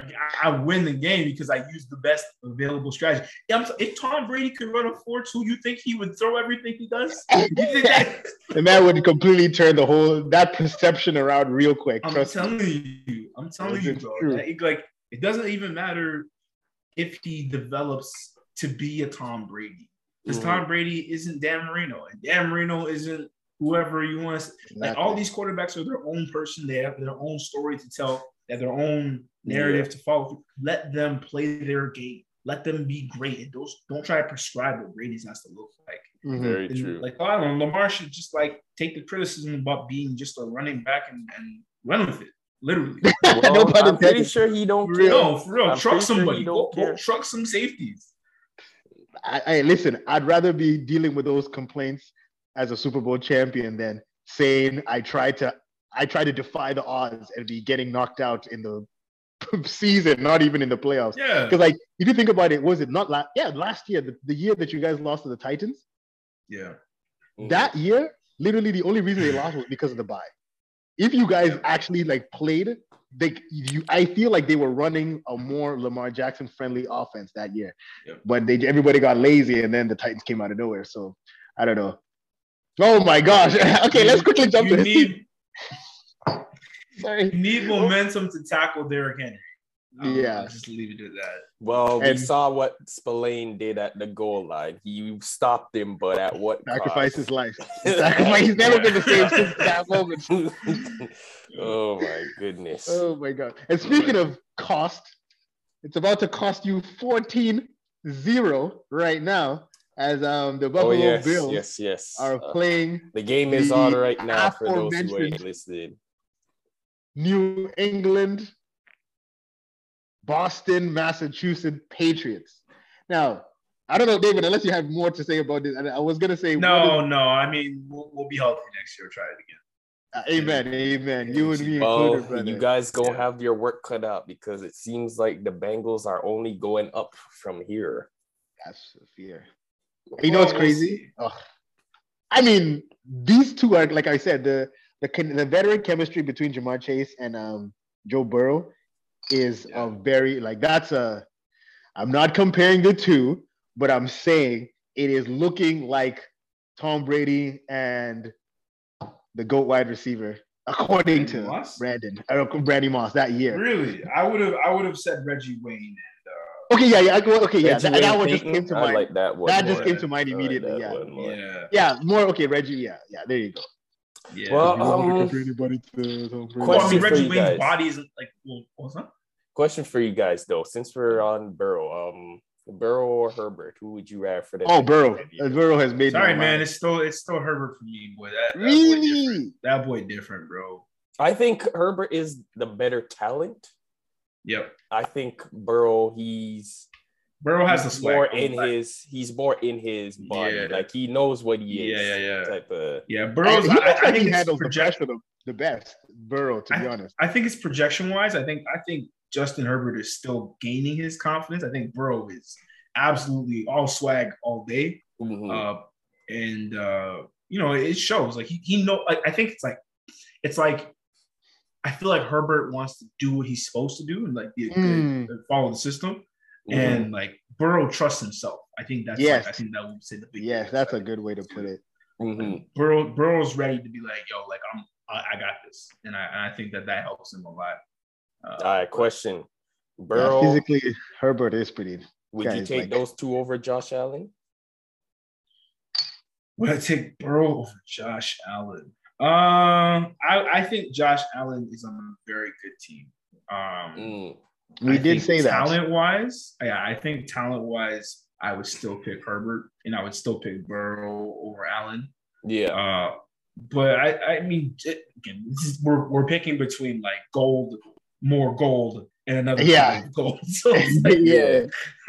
I, I win the game because I use the best available strategy. If Tom Brady could run a 4-2, you think he would throw everything he does? You think that- And that would completely turn the whole that perception around real quick. I'm Trust me. telling you, I'm telling Yes, you, it's bro. true. Like, like, it doesn't even matter if he develops to be a Tom Brady. Because Mhm. Tom Brady isn't Dan Marino, and Dan Marino isn't whoever you want. to Like all these quarterbacks are their own person. They have their own story to tell. They have their own narrative to follow. Let them play their game. Let them be great. And don't don't try to prescribe what Brady's has to look like. Mhm. very And, true Like, oh, I don't know, Lamar should just like take the criticism about being just a running back and, and run with it. Literally. well, No i'm pretty sure he don't For care. real. no, for real. I'm truck pretty sure somebody. Go, go truck some safeties. I, I listen. I'd rather be dealing with those complaints as a Super Bowl champion than saying I tried to I tried to defy the odds and be getting knocked out in the season, not even in the playoffs. Yeah. Because like if you think about it, was it not last? Yeah, last year, the, the year that you guys lost to the Titans. Yeah. That year, literally the only reason they lost was because of the bye. If you guys Yeah. actually like played, they you I feel like they were running a more Lamar Jackson friendly offense that year. But they everybody got lazy and then the Titans came out of nowhere. So I don't know. Oh my gosh. okay, let's quickly jump you to need Sorry. you need momentum to tackle Derrick Henry. Um, Yeah. I'll just leave it at that. Well, we saw what Spillane did at the goal line. He stopped him, but at what Sacrifice his life. Sacrifice. He's never been the same since that moment. oh my goodness. Oh my god. And speaking of cost, it's about to cost you 14-0 right now as um the Oh Buffalo yes, Bills yes, yes. are Uh, playing the game is the on right now for those who are listening. New England, Boston, Massachusetts Patriots. Now, I don't know, David, unless you have more to say about this. I I was gonna say what No, no. I mean, we'll, we'll be healthy next year. Try it again. uh, amen, amen. You and me Well, included, brother. you guys gonna Yeah. have your work cut out because it seems like the Bengals are only going up from here. That's a fear. You know what's Well, we'll crazy? see. Ugh. I mean, these two are like I said, the the the veteran chemistry between Ja'Marr Chase and um, Joe Burrow is Yeah. a very like that's a. I'm not comparing the two, but I'm saying it is looking like Tom Brady and the GOAT wide receiver, according Randy to Moss? Brandon, uh, Brandy Moss that year. Really, I would have I would have said Reggie Wayne and Okay, yeah, yeah, I go- okay, yeah, Reggie that, that Wayne one just came to mind. I like that one. that just came to mind I like immediately. yeah, one uh, more. yeah, yeah, more okay, Reggie. Yeah, yeah, there you go. Yeah. Well, You don't wanna um, compare anybody to Tom Brady. well, I question mean, for Reggie you Wayne's guys. body isn't like well, what's that? Question for you guys though, since we're on Burrow, um, Burrow or Herbert, who would you rather for the Oh, Burrow. five Uh, years? Burrow has made. Sorry, my man. mind. It's still it's still Herbert for me, boy. That, that Boy Really? different. That boy different, bro. I think Herbert is the better talent. Yep. I think Burrow, he's Burrow has the he's swag. more in his he's more in his body. Yeah. Like he knows what he is. yeah, yeah. yeah. Type of Yeah, Burrow's. he I, looks I think he it's handles the project, pressure the, the best. Burrow, to be honest. I think it's projection wise. I think I think Justin Herbert is still gaining his confidence. I think Burrow is absolutely all swag all day. Mhm. Uh, and uh, you know, it shows. Like he, he know. Like, I think it's like it's like I feel like Herbert wants to do what he's supposed to do and like be a good Mm. follow the system. Mhm. And like Burrow trusts himself. I think that's Yes. like, I think that would say the big Yes, that's a good way to put it. Mhm. Burrow Burrow's ready to be like, yo, like I'm I, I got this, and I, and I think that that helps him a lot. Uh, All right, question. Yeah, Burrow, physically, Herbert is pretty. would you take like- those two over Josh Allen? Would I take Burrow over Josh Allen? Um, I, I think Josh Allen is on a very good team. Um, Mm. We I did think say that. talent wise, yeah, I think talent wise, I would still pick Herbert, and I would still pick Burrow over Allen. Yeah. Uh, but I, I mean, it- again, this is, we're we're picking between like gold, more gold, and another Yeah. kind of gold. So like, yeah.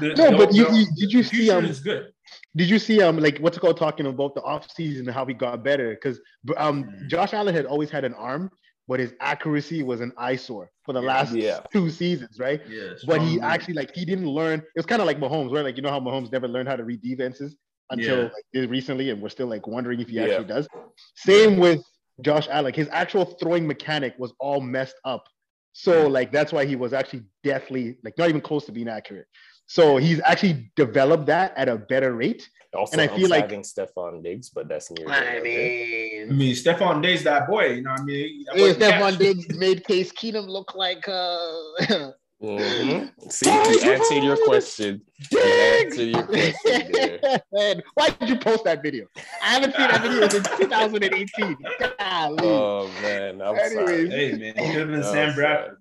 the- No, the- but you, the you did you see future um is good. did you see um like what's it called talking about the offseason and how he got better? Because um Mm. Josh Allen had always had an arm, but his accuracy was an eyesore for the Yeah. last Yeah. two seasons, right? Yeah, But he strong actually like he didn't learn. It was kind of like Mahomes, right? Like you know how Mahomes never learned how to read defenses until Yeah. like, recently, and we're still like wondering if he Yeah. actually does. Same with Josh Allen. His actual throwing mechanic was all messed up. So like that's why he was actually deathly like not even close to being accurate. So he's actually developed that at a better rate. Also, and I helps feel like- having Stefon Diggs, but that's near. I mean, I mean, mean, Stefon Diggs, that boy. You know, what I mean, that hey, boy can Stefon catch. Diggs made Case Keenum look like uh Mhm. See, you answered your question. You answered your question. Man, why did you post that video? I haven't seen that video since 2018. Golly. Oh man, I'm sorry. Anyways. Hey man, you could have been Sam. Bradford,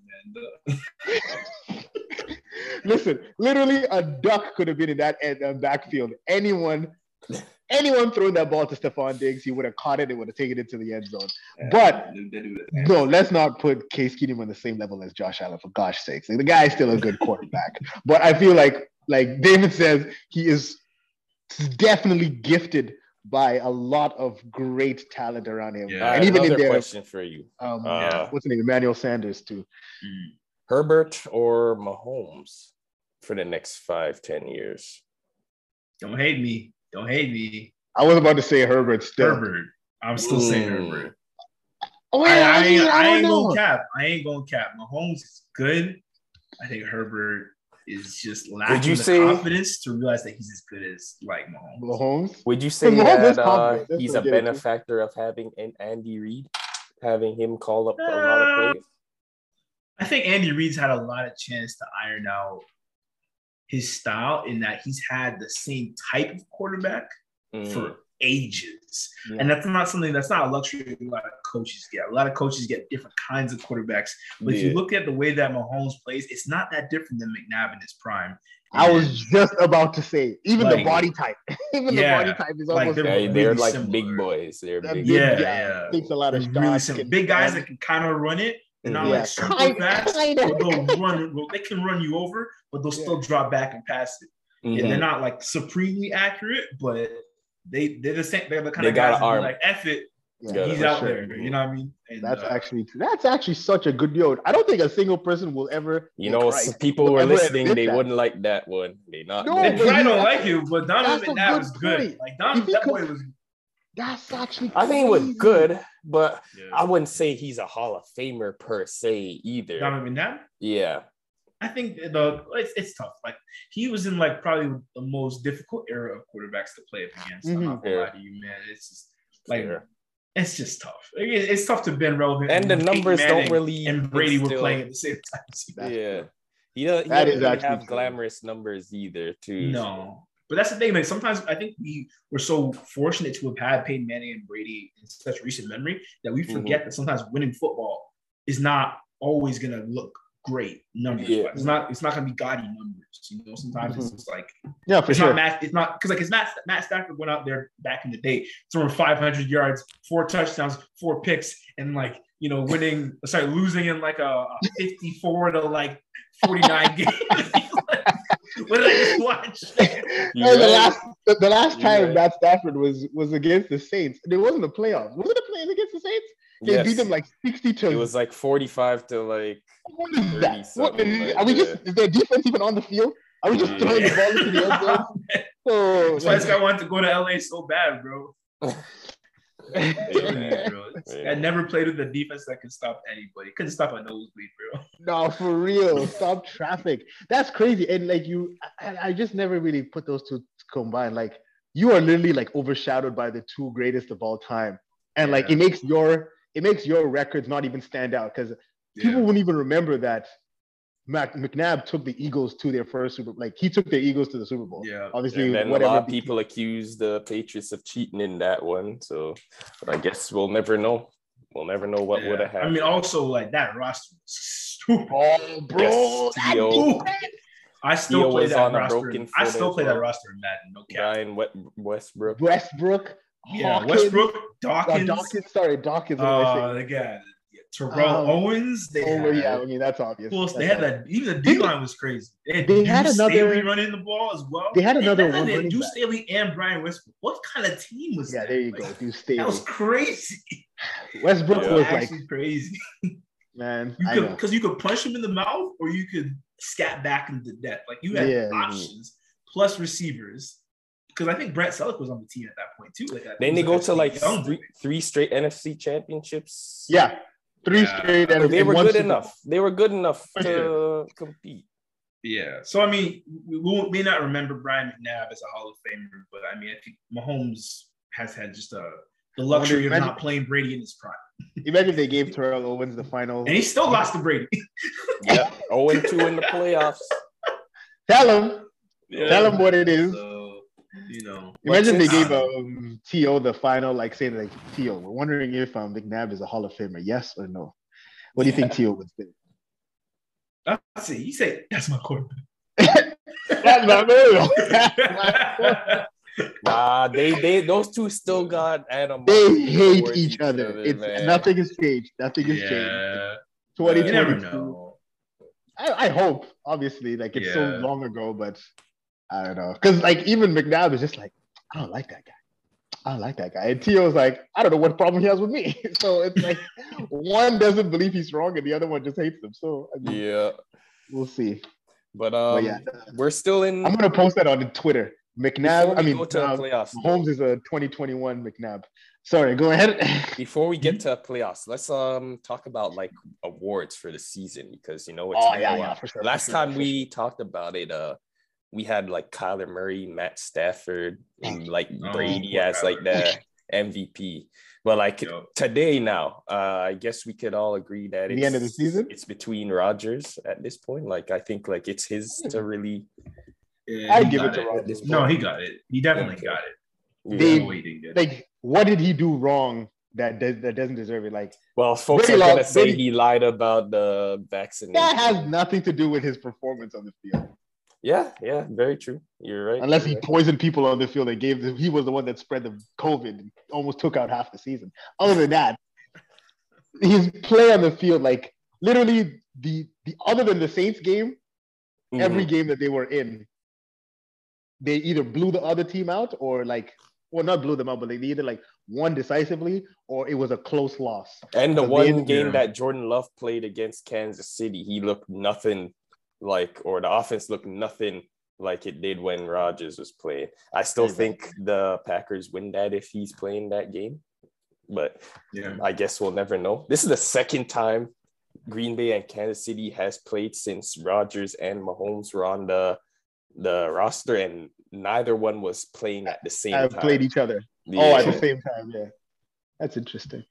man. Listen, literally a duck could have been in that end, uh, backfield. Anyone, anyone throwing that ball to Stefon Diggs, he would have caught it. It would have taken it to the end zone. But- They- they do that. No, let's not put Case Keenum on the same level as Josh Allen for gosh sakes. Like, the guy is still a good quarterback, but I feel like, like David says, he is definitely gifted by a lot of great talent around him, Yeah. All right, and even in another there, question for you: um, Uh, what's his name, Emmanuel Sanders too. Mm. Herbert or Mahomes for the next five, ten years? Don't hate me. Don't hate me. I was about to say Herbert still. Herbert. I'm still saying Mm. Herbert. Oh, I, yeah, I, ain't, mean, I don't ain't know. going cap. I ain't going to cap. Mahomes is good. I think Herbert is just lacking you the say- confidence to realize that he's as good as like Mahomes. Mahomes. Would you say that uh, he's what a I get it. benefactor of having an Andy Reid, having him call up a lot of plays? I think Andy Reid's had a lot of chance to iron out his style in that he's had the same type of quarterback Mm. for ages. Yeah. And that's not something that's not a luxury a lot of coaches get. A lot of coaches get different kinds of quarterbacks. But if you look at the way that Mahomes plays, it's not that different than McNabb in his prime. I was just about to say, even the body type, even Yeah, the body type is like almost they're Yeah, really they're like similar. big boys. They're big. big Yeah, yeah. takes a lot of really. Big guys that can kind of run it. They're not. Yeah. like super Kind- fast. kinda. But they'll run. well, They can run you over, but they'll still drop back and pass it. Mhm. And they're not like supremely accurate, but they they're the same. They're the kind They of guys an that be arm. like F it. Yeah, Yeah, he's out sure. there. You know what I mean? And, That's uh, actually that's actually such a good deal. I don't think a single person will ever. You know, some people who are listening, they that. wouldn't like that one. They not. No, They they- probably don't like you, but Donovan That's a McNabb good was good. Like Donovan, If he that could- boy was. That's actually. I think it was good, but I wouldn't say he's a Hall of Famer per se either. Donovan McNabb. Yeah, I think the it's, it's tough. Like he was in like probably the most difficult era of quarterbacks to play up against. I'm not gonna mm-hmm. lie to you, man. It's just like Fair. it's just tough. It- It's tough to been relevant. And the numbers Peyton don't really and Brady were instill- playing at the same time. That's yeah. He, don't- he That doesn't is really actually have true. glamorous numbers either, too. No. But that's the thing. Like sometimes I think we were so fortunate to have had Peyton Manning and Brady in such recent memory that we Mm-hmm. forget that sometimes winning football is not always gonna look great numbers. Yeah. It's not. It's not gonna be gaudy numbers. You know, sometimes it's just like Yeah, for it's sure. not Matt. It's not because like it's Matt. Matt Stafford went out there back in the day, throwing 500 yards, four touchdowns, four picks, and like you know winning. Sorry, losing in like a, a 54 to like 49 game. what did I just watch? You're the last the, the last You're time right. Matt Stafford was was against the Saints. It wasn't the playoffs. Was it a play against the Saints? They Yes. beat them like sixty to. it was like 45 to like what is that? 30 What, are we like just is their defense even on the field? Are we just Yeah. throwing the ball into the end zone? So, That's why this guy wanted to go to LA so bad, bro. Yeah. bro. This never played with a defense that could stop anybody. Couldn't stop a nosebleed, bro. no, for real. Stop traffic. That's crazy. And like you, I, I just never really put those two combined. Like you are literally like overshadowed by the two greatest of all time, and like it makes your it makes your records not even stand out because people wouldn't even remember that Mac, McNabb took the Eagles to their first Super. Like he took their Eagles to the Super Bowl. Yeah. Obviously, and then a lot of became- people accused the Patriots of cheating in that one. So but I guess we'll never know. We'll never know what Yeah. would have happened. I mean, also like that roster was stupid. Oh, bro, Yes, that Theo. defense- I still Theo play that on a roster. broken I still as play that roster in Madden. No cap. Brian Wet- Westbrook. Westbrook, Yeah, Hawkins, Westbrook, uh, Dawkins, Dawkins. Sorry, Dawkins. what am uh, saying? they got Terrell Um, Owens. They Oh, had, yeah, I mean that's obvious. Who else? They had obvious. that. Even the D line was crazy. They had, They had another- Staley running the ball as well. They had another And then one they had running Duce back. Staley and Brian Westbrook. What kind of team was Yeah, that? there you Like, go. Do That was crazy. Westbrook Yeah. was like, crazy. man, You I could know. because you could punch him in the mouth or you could scat back into death. Like you had Yeah. options plus receivers. Because I think Brett Selleck was on the team at that point too. Like Then they go to like three, three straight NFC championships. Yeah, three Yeah. straight. And, they were good Super enough. They were good enough For to compete. Yeah. So I mean, we, we may not remember Brian McNabb as a Hall of Famer, but I mean, I think Mahomes has had just a the luxury of not playing Brady in his prime, Imagine if they gave Terrell Owens the final. and he still lost to Brady. Yeah, 0 and 2 in the playoffs. Tell him. Yeah. Tell him what it is. So you know, Imagine they gave um, T.O. the final, like saying like T.O. We're wondering if um, McNabb is a Hall of Famer, yes or no. What do you think T.O. would say? that's it. You say that's my quarterback. That's my real. Nah, they they those two still got animal. they hate each other. It's man. nothing has changed. Nothing has changed. yeah. You 2022. never know. I, I hope, obviously, like it's so long ago, but I don't know. Because like even McNabb is just like, I don't like that guy. I don't like that guy. And T.O.'s like, I don't know what problem he has with me. so it's like one doesn't believe he's wrong and the other one just hates him. So I mean, Yeah, we'll see. but um, yeah. we're still in. I'm gonna post that on Twitter. McNabb, I mean, go to uh, playoffs. Holmes is a 2021 McNabb. Sorry, go ahead. Before we get to playoffs, let's um talk about like awards for the season because you know it's Oh, yeah, yeah, sure, Last sure, time we talked about it, uh, we had like Kyler Murray, Matt Stafford, and like Oh, Brady poor as like the MVP. But like Yo. today now, uh, I guess we could all agree that The it's, end of the season? it's between Rodgers at this point. Like I think like it's his to really. Yeah, I give it to Rodgers. No, he got it. He definitely Okay. got it. They- No, he didn't get it. like, what did he do wrong that does, that doesn't deserve it? Like Well, folks Brady are gonna say Brady- he lied about the vaccination. that has nothing to do with his performance on the field. Yeah, yeah, very true. You're right. Unless You're he right. poisoned people on the field and gave them, he was the one that spread the COVID and almost took out half the season. Other than that, his play on the field, like literally the the other than the Saints game, Mhm. every game that they were in, they either blew the other team out or like, well, not blew them out, but they either like won decisively or it was a close loss. and the So one game that Jordan Love played against Kansas City, he looked nothing like, or the offense looked nothing like it did when Rodgers was playing. I still think the Packers win that if he's playing that game, but Yeah. I guess we'll never know. This is the second time Green Bay and Kansas City has played since Rodgers and Mahomes were on the the roster, and neither one was playing at the same I've time. played each other. Yeah. Oh, at the same time. Yeah, that's interesting.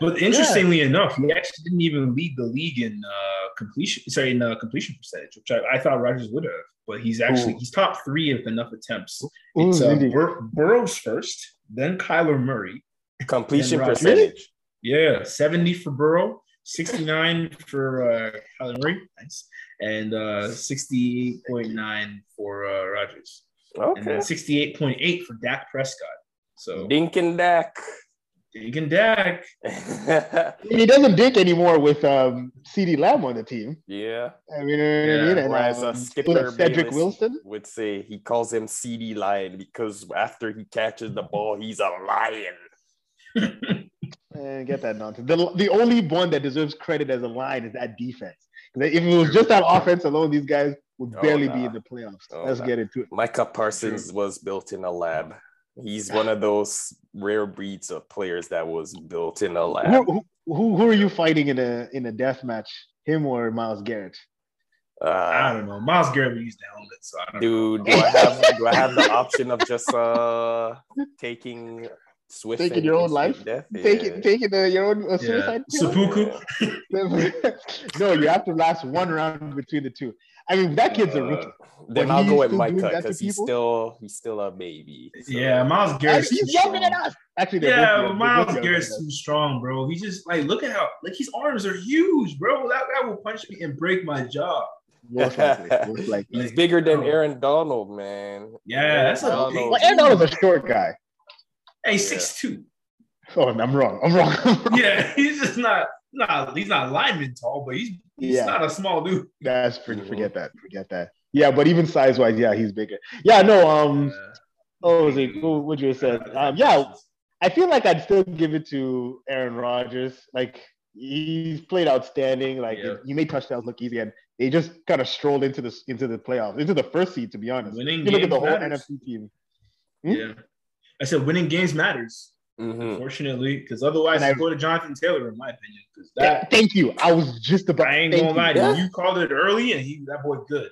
But interestingly enough, he actually didn't even lead the league in uh, completion. Sorry, in uh, completion percentage, which I, I thought Rodgers would have. But he's actually Ooh. he's top three with enough attempts. Ooh, It's uh. Bur- Burrows first, then Kyler Murray. completion percentage. Yeah, seventy for Burrow, sixty nine for uh, Kyler Murray, nice, and uh, sixty eight point nine for uh, Rodgers, and Okay. then sixty eight point eight for Dak Prescott. So Dink and Dak. Deacon Dak, And he doesn't dink anymore with um, CeeDee Lamb on the team. yeah. I mean, you know what I Yeah, mean? And, uh, um, Skipper Cedric Bayless Wilson. would say he calls him CD Lion because after he catches the ball, he's a lion. and get that nonsense. The, the only one that deserves credit as a line is that defense. If it was just that offense alone, these guys would Oh, barely be in the playoffs. Oh, Let's nah. get into it. Micah Parsons was built in a lab. He's one of those rare breeds of players that was built in a lab. Who, who, who, who are you fighting in a in a death match? Him or Myles Garrett? I Uh, don't know. Myles Garrett used use the helmet, so I don't dude, do I have do I have the option of just uh taking Swift Taking your own life? Death? Taking Yeah. taking uh, your own uh, suicide Yeah. pill? Seppuku. no, you have to last one round between the two. I mean, that kid's a rookie. Uh, then I'll go he's with still doing Micah because he's people? still he's still a baby. So- Yeah, Myles Garrett's He's too younger strong. than us. Actually, Yeah, both Myles they're both younger Garrett's too strong, bro. He's just like look at how like his arms are huge, bro. That guy will punch me and break my jaw. Most likely. Most likely. He's bigger than. Aaron Donald, man. Yeah, that's a big- Donald- Well, Aaron Donald's a short guy. Hey, Yeah. six two. Oh, I'm wrong. I'm wrong. I'm wrong. Yeah, he's just not not he's not lineman tall, but he's he's Yeah. not a small dude. That's pretty. Forget that. Forget that. Yeah, but even size wise, yeah, he's bigger. Yeah, no. Um, oh, was it? What would you have said? Um, yeah, I feel like I'd still give it to Aaron Rodgers. Like he's played outstanding. Like Yeah. he made touchdowns look easy, and they just kind of strolled into the into the playoffs, into the first seed. To be honest, Winning you look at games the whole matters. NFC team. Yeah, I said winning games matters. Mhm. Unfortunately, because otherwise, I- I go to Jonathan Taylor in my opinion. Because Yeah, that thank you. I was just about. I ain't gonna you. lie to Yeah. you. You called it early, and he that boy good.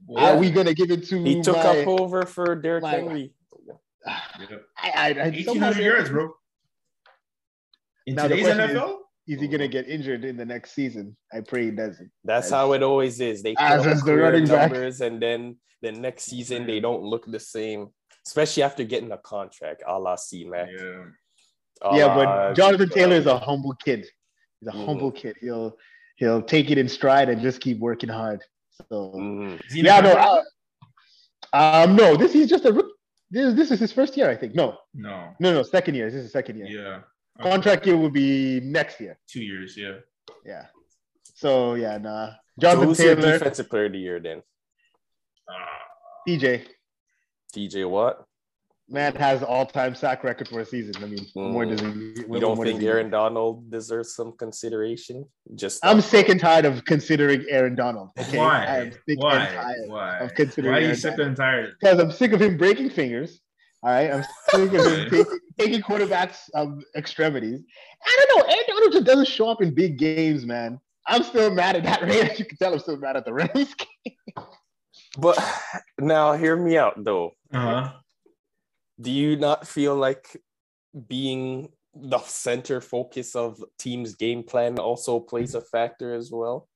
Boy, Are we gonna give it to? He took my, up over for Derrick my- Henry. I, I, I eighteen somehow- hundred yards, bro. In Now the today's question is- NFL, Is he gonna get injured in the next season? I pray he doesn't. That's As- how it always is. They put as- up as the career running back. and then the next season they don't look the same, especially after getting a contract, a la C Mac. yeah. yeah, but Jonathan Taylor is a a humble kid. He's a Mhm. humble kid. He'll he'll take it in stride and just keep working hard. So. Is he in yeah, no, contract? uh, um, no, this is just a this this is his first year, I think. No, no, no, no, second year. This is second year. yeah, Contract year will be next year. two years, yeah. Yeah. So yeah, nah. So Jonathan who's your defensive player of the year then? Uh, TJ, TJ Watt. man has all-time sack record for a season. I mean, what more Mm. does he? You don't more think does he Aaron? Donald deserves some consideration? Just I'm sick and tired of considering Aaron Donald. Okay, I why? am sick and Why? tired Why? of considering Why are you Aaron sick Donald. and tired? because I'm sick of him breaking fingers. All right, I'm sick of him taking, taking quarterbacks' um, extremities. I don't know. Aaron Donald just doesn't show up in big games, man. I'm still mad at that Rams. You can tell I'm still mad at the Rams. But now hear me out though. Uh huh. Do you not feel like being the center focus of team's game plan also plays a factor as well?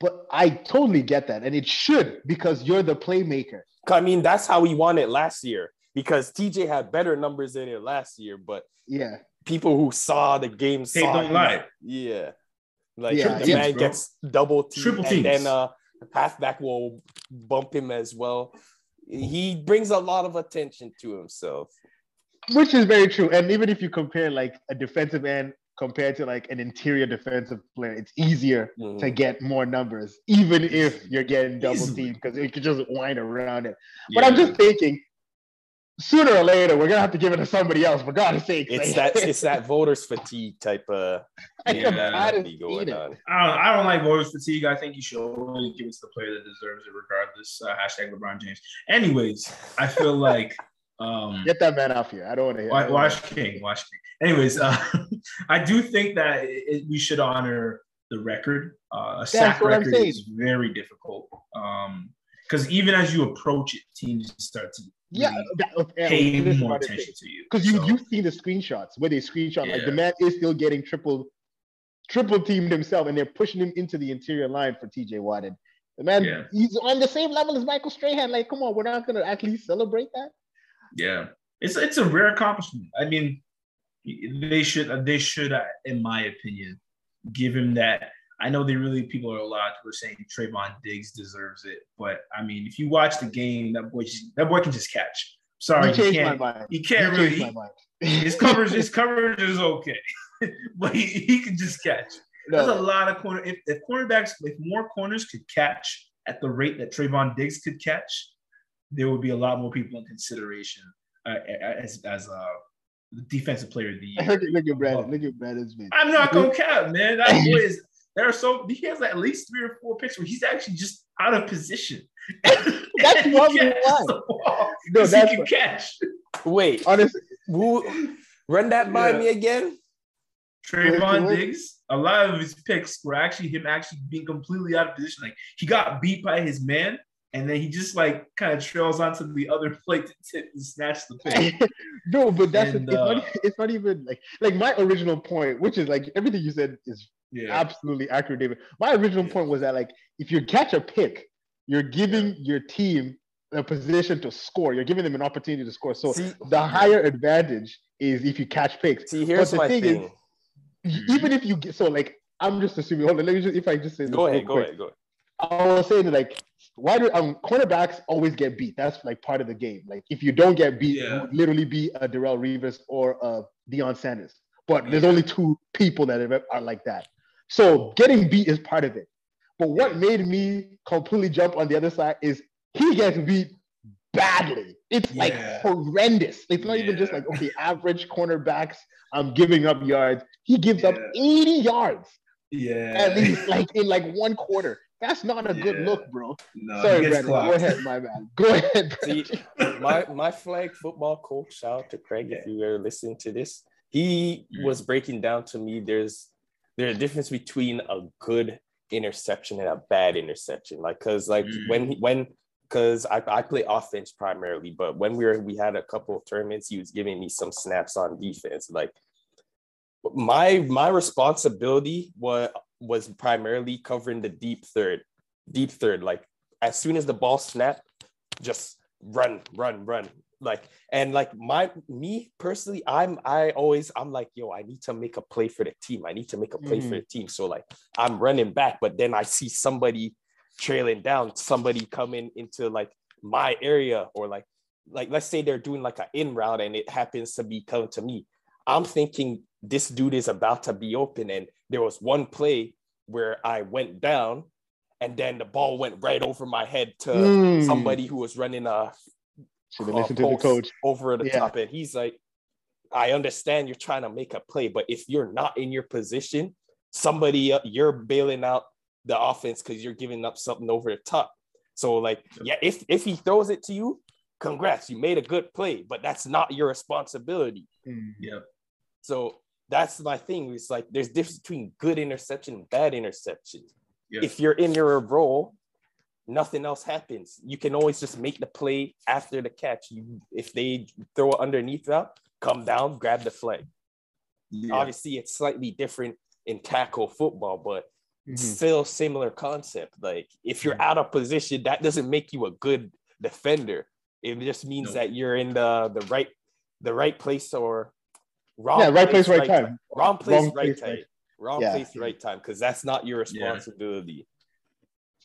But I totally get that, and it should because you're the playmaker. I mean, that's how we won it last year because TJ had better numbers in it last year, but Yeah, people who saw the game Tape saw don't lie. Yeah. Like Yeah, the teams, man bro. gets double teamed Triple and teams. then uh halfback will bump him as well. He brings a lot of attention to himself. which is very true. And even if you compare like a defensive end compared to like an interior defensive player, it's easier Mhm. to get more numbers, even if you're getting double teamed because you can just wind around it. But I'm just thinking, sooner or later, we're gonna have to give it to somebody else. For God's sake, It's that it's that voters fatigue type of thing am that mad might as be going on. I don't, I don't like voters fatigue. I think you should only give it to the player that deserves it, regardless. Uh, hashtag LeBron James. Anyways, I feel like um, Get that man off here. I don't want to hear. I Wa- don't wanna- Watch King, watch King. Anyways, uh, I do think that it, we should honor the record. Uh, a sack record is very difficult. Um, because even as you approach it, teams start to yeah, that, pay more attention to you. Because you so. you've seen the screenshots where they screenshot yeah. like the man is still getting triple triple teamed himself and they're pushing him into the interior line for TJ Watt. And the man yeah. he's on the same level as Michael Strahan. Like, come on, we're not gonna at least celebrate that. Yeah, it's it's a rare accomplishment. I mean, they should they should, uh, in my opinion, give him that I know they really people are a lot who are saying Trevon Diggs deserves it, but I mean, if you watch the game, that boy just, that boy can just catch. Sorry, he, he can't. He can't really. his coverage, his coverage is okay, but he, he can just catch. No. There's a lot of corner. If, if cornerbacks, if more corners could catch at the rate that Trevon Diggs could catch, there would be a lot more people in consideration uh, as as a defensive player of the year. Look at, look at Brandon. Look at Brandon's man. I'm not gonna cap, man. That boy is there are so he has at least three or four picks where he's actually just out of position. that's one No, that's he can catch. Wait, honestly, who, run that by yeah. me again. Trevon Diggs. A lot of his picks were actually him actually being completely out of position. Like he got beat by his man, and then he just like kind of trails onto the other plate to tip and snatch the pick. no, but that's and, it's, uh, not, it's not even like like my original point, which is like everything you said is yeah. Absolutely accurate, David. My original yeah. point was that like if you catch a pick, you're giving your team a position to score. You're giving them an opportunity to score. So see, the higher advantage is if you catch picks. See, here's my thing. thing. Is, even if you get so like I'm just assuming. Hold on, let me just if I just say go ahead, go ahead, go ahead. I was saying like why do um cornerbacks always get beat? That's like part of the game. Like if you don't get beat, yeah. you literally be a Darrelle Revis or a Deion Sanders. But there's only two people that are like that. So getting beat is part of it. But what made me completely jump on the other side is he gets beat badly. It's yeah. like horrendous. It's not yeah. even just like, okay, average cornerbacks, I'm giving up yards. He gives yeah. up 80 yards. Yeah. At least like in like one quarter. That's not a good look, bro. No, Sorry, Brandon. Go ahead, my man. Go ahead. See, my my flag football coach, shout out to Craig if you were listening to this. He was breaking down to me there's there's a difference between a good interception and a bad interception. Like, cause like mm. when when because I, I play offense primarily, but when we were we had a couple of tournaments, he was giving me some snaps on defense. Like my my responsibility was was primarily covering the deep third, deep third. Like as soon as the ball snapped, just run, run, run like and like my me personally i'm i always i'm like yo i need to make a play for the team i need to make a play mm. for the team so like i'm running back but then i see somebody trailing down somebody coming into like my area or like like let's say they're doing like an in route and it happens to be coming to me i'm thinking this dude is about to be open and there was one play where i went down and then the ball went right over my head to mm. somebody who was running a should have listened to the coach over the yeah. top. And he's like, I understand you're trying to make a play, but if you're not in your position, somebody uh, you're bailing out the offense because you're giving up something over the top. So like, yeah, if if he throws it to you, congrats, you made a good play, but that's not your responsibility. Mm, yeah. So that's my thing. It's like there's difference between good interception and bad interception. Yeah. If you're in your role, nothing else happens. You can always just make the play after the catch. You if they throw it underneath that, come down, grab the flag. Yeah. Obviously, it's slightly different in tackle football, but mm-hmm. still similar concept. Like if you're out of position, that doesn't make you a good defender. It just means no. that you're in the the right the right place or wrong. Yeah, right place, place right, right time. time. Wrong place, wrong right place, time. Right. Wrong yeah. place, right time. Because that's not your responsibility. Yeah.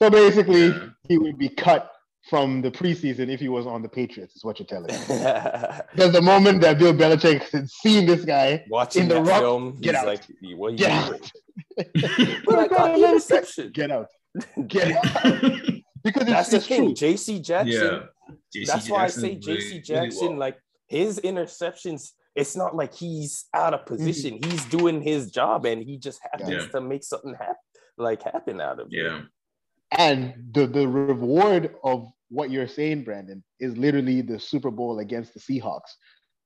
So basically, yeah. he would be cut from the preseason if he was on the Patriots, is what you're telling me. Because the moment that Bill Belichick had seen this guy watching in the rock, film, get out. like, what get out. but I got. Get out. Get out. because that's the thing. JC Jackson. Yeah. that's why I say JC Jackson, well. like his interceptions, it's not like he's out of position. Mm-hmm. He's doing his job and he just happens yeah. to make something happen like happen out of it. Yeah. And the, the reward of what you're saying, Brandon, is literally the Super Bowl against the Seahawks,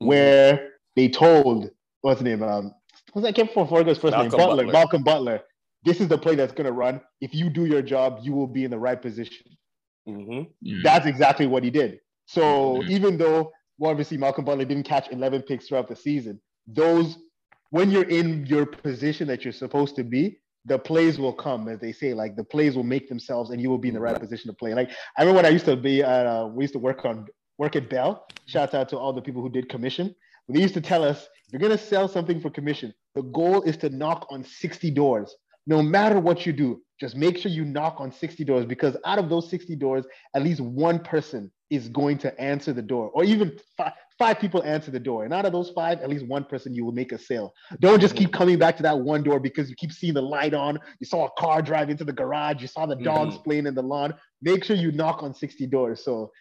mm-hmm. where they told what's the name? Um, what's that? I can't remember his first Malcolm name. Butler. Butler. Malcolm Butler. this is the play that's gonna run. If you do your job, you will be in the right position. hmm Mm. That's exactly what he did. So Mhm. even though well, obviously Malcolm Butler didn't catch 11 picks throughout the season, those when you're in your position that you're supposed to be, the plays will come, as they say. Like the plays will make themselves, and you will be in the right position to play. Like I remember when I used to be, at, uh, we used to work on work at Bell. Shout out to all the people who did commission. They used to tell us, if you're gonna sell something for commission, the goal is to knock on 60 doors. No matter what you do, just make sure you knock on 60 doors because out of those 60 doors, at least one person is going to answer the door, or even five, five people answer the door. And out of those five, at least one person you will make a sale. Don't just keep coming back to that one door because you keep seeing the light on. You saw a car drive into the garage. You saw the dogs playing in the lawn. Make sure you knock on 60 doors. So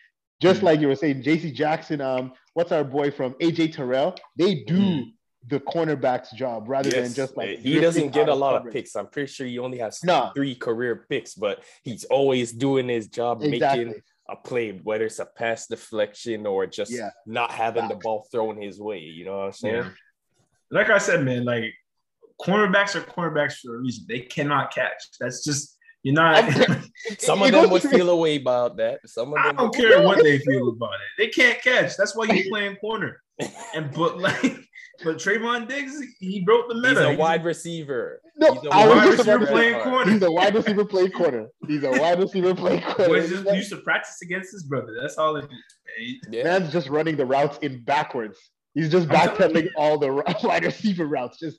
just Mhm. like you were saying, JC Jackson, um, what's our boy from AJ Terrell? They do Mhm. the cornerback's job rather than just like he doesn't get a lot of picks. I'm pretty sure he only has No. three career picks, but he's always doing his job, making Exactly. A play, whether it's a pass deflection or just Yeah. not having the ball thrown his way. You know what I'm saying? Yeah. Like I said, man, like cornerbacks are cornerbacks for a reason. They cannot catch. That's just you're not. Some of them goes would feel a way about that. Some of I them don't would- care what they feel about it. They can't catch. That's why you playing corner. And but like, but Trevon Diggs, he broke the He's a wide receiver. No, He's a I wide was receiver playing corner. He's a wide receiver playing corner. He's a wide receiver playing corner. Boys just used to practice against his brother. That's all it is. Yeah. Man's just running the routes in backwards. He's just backpedaling all the wide receiver routes. Just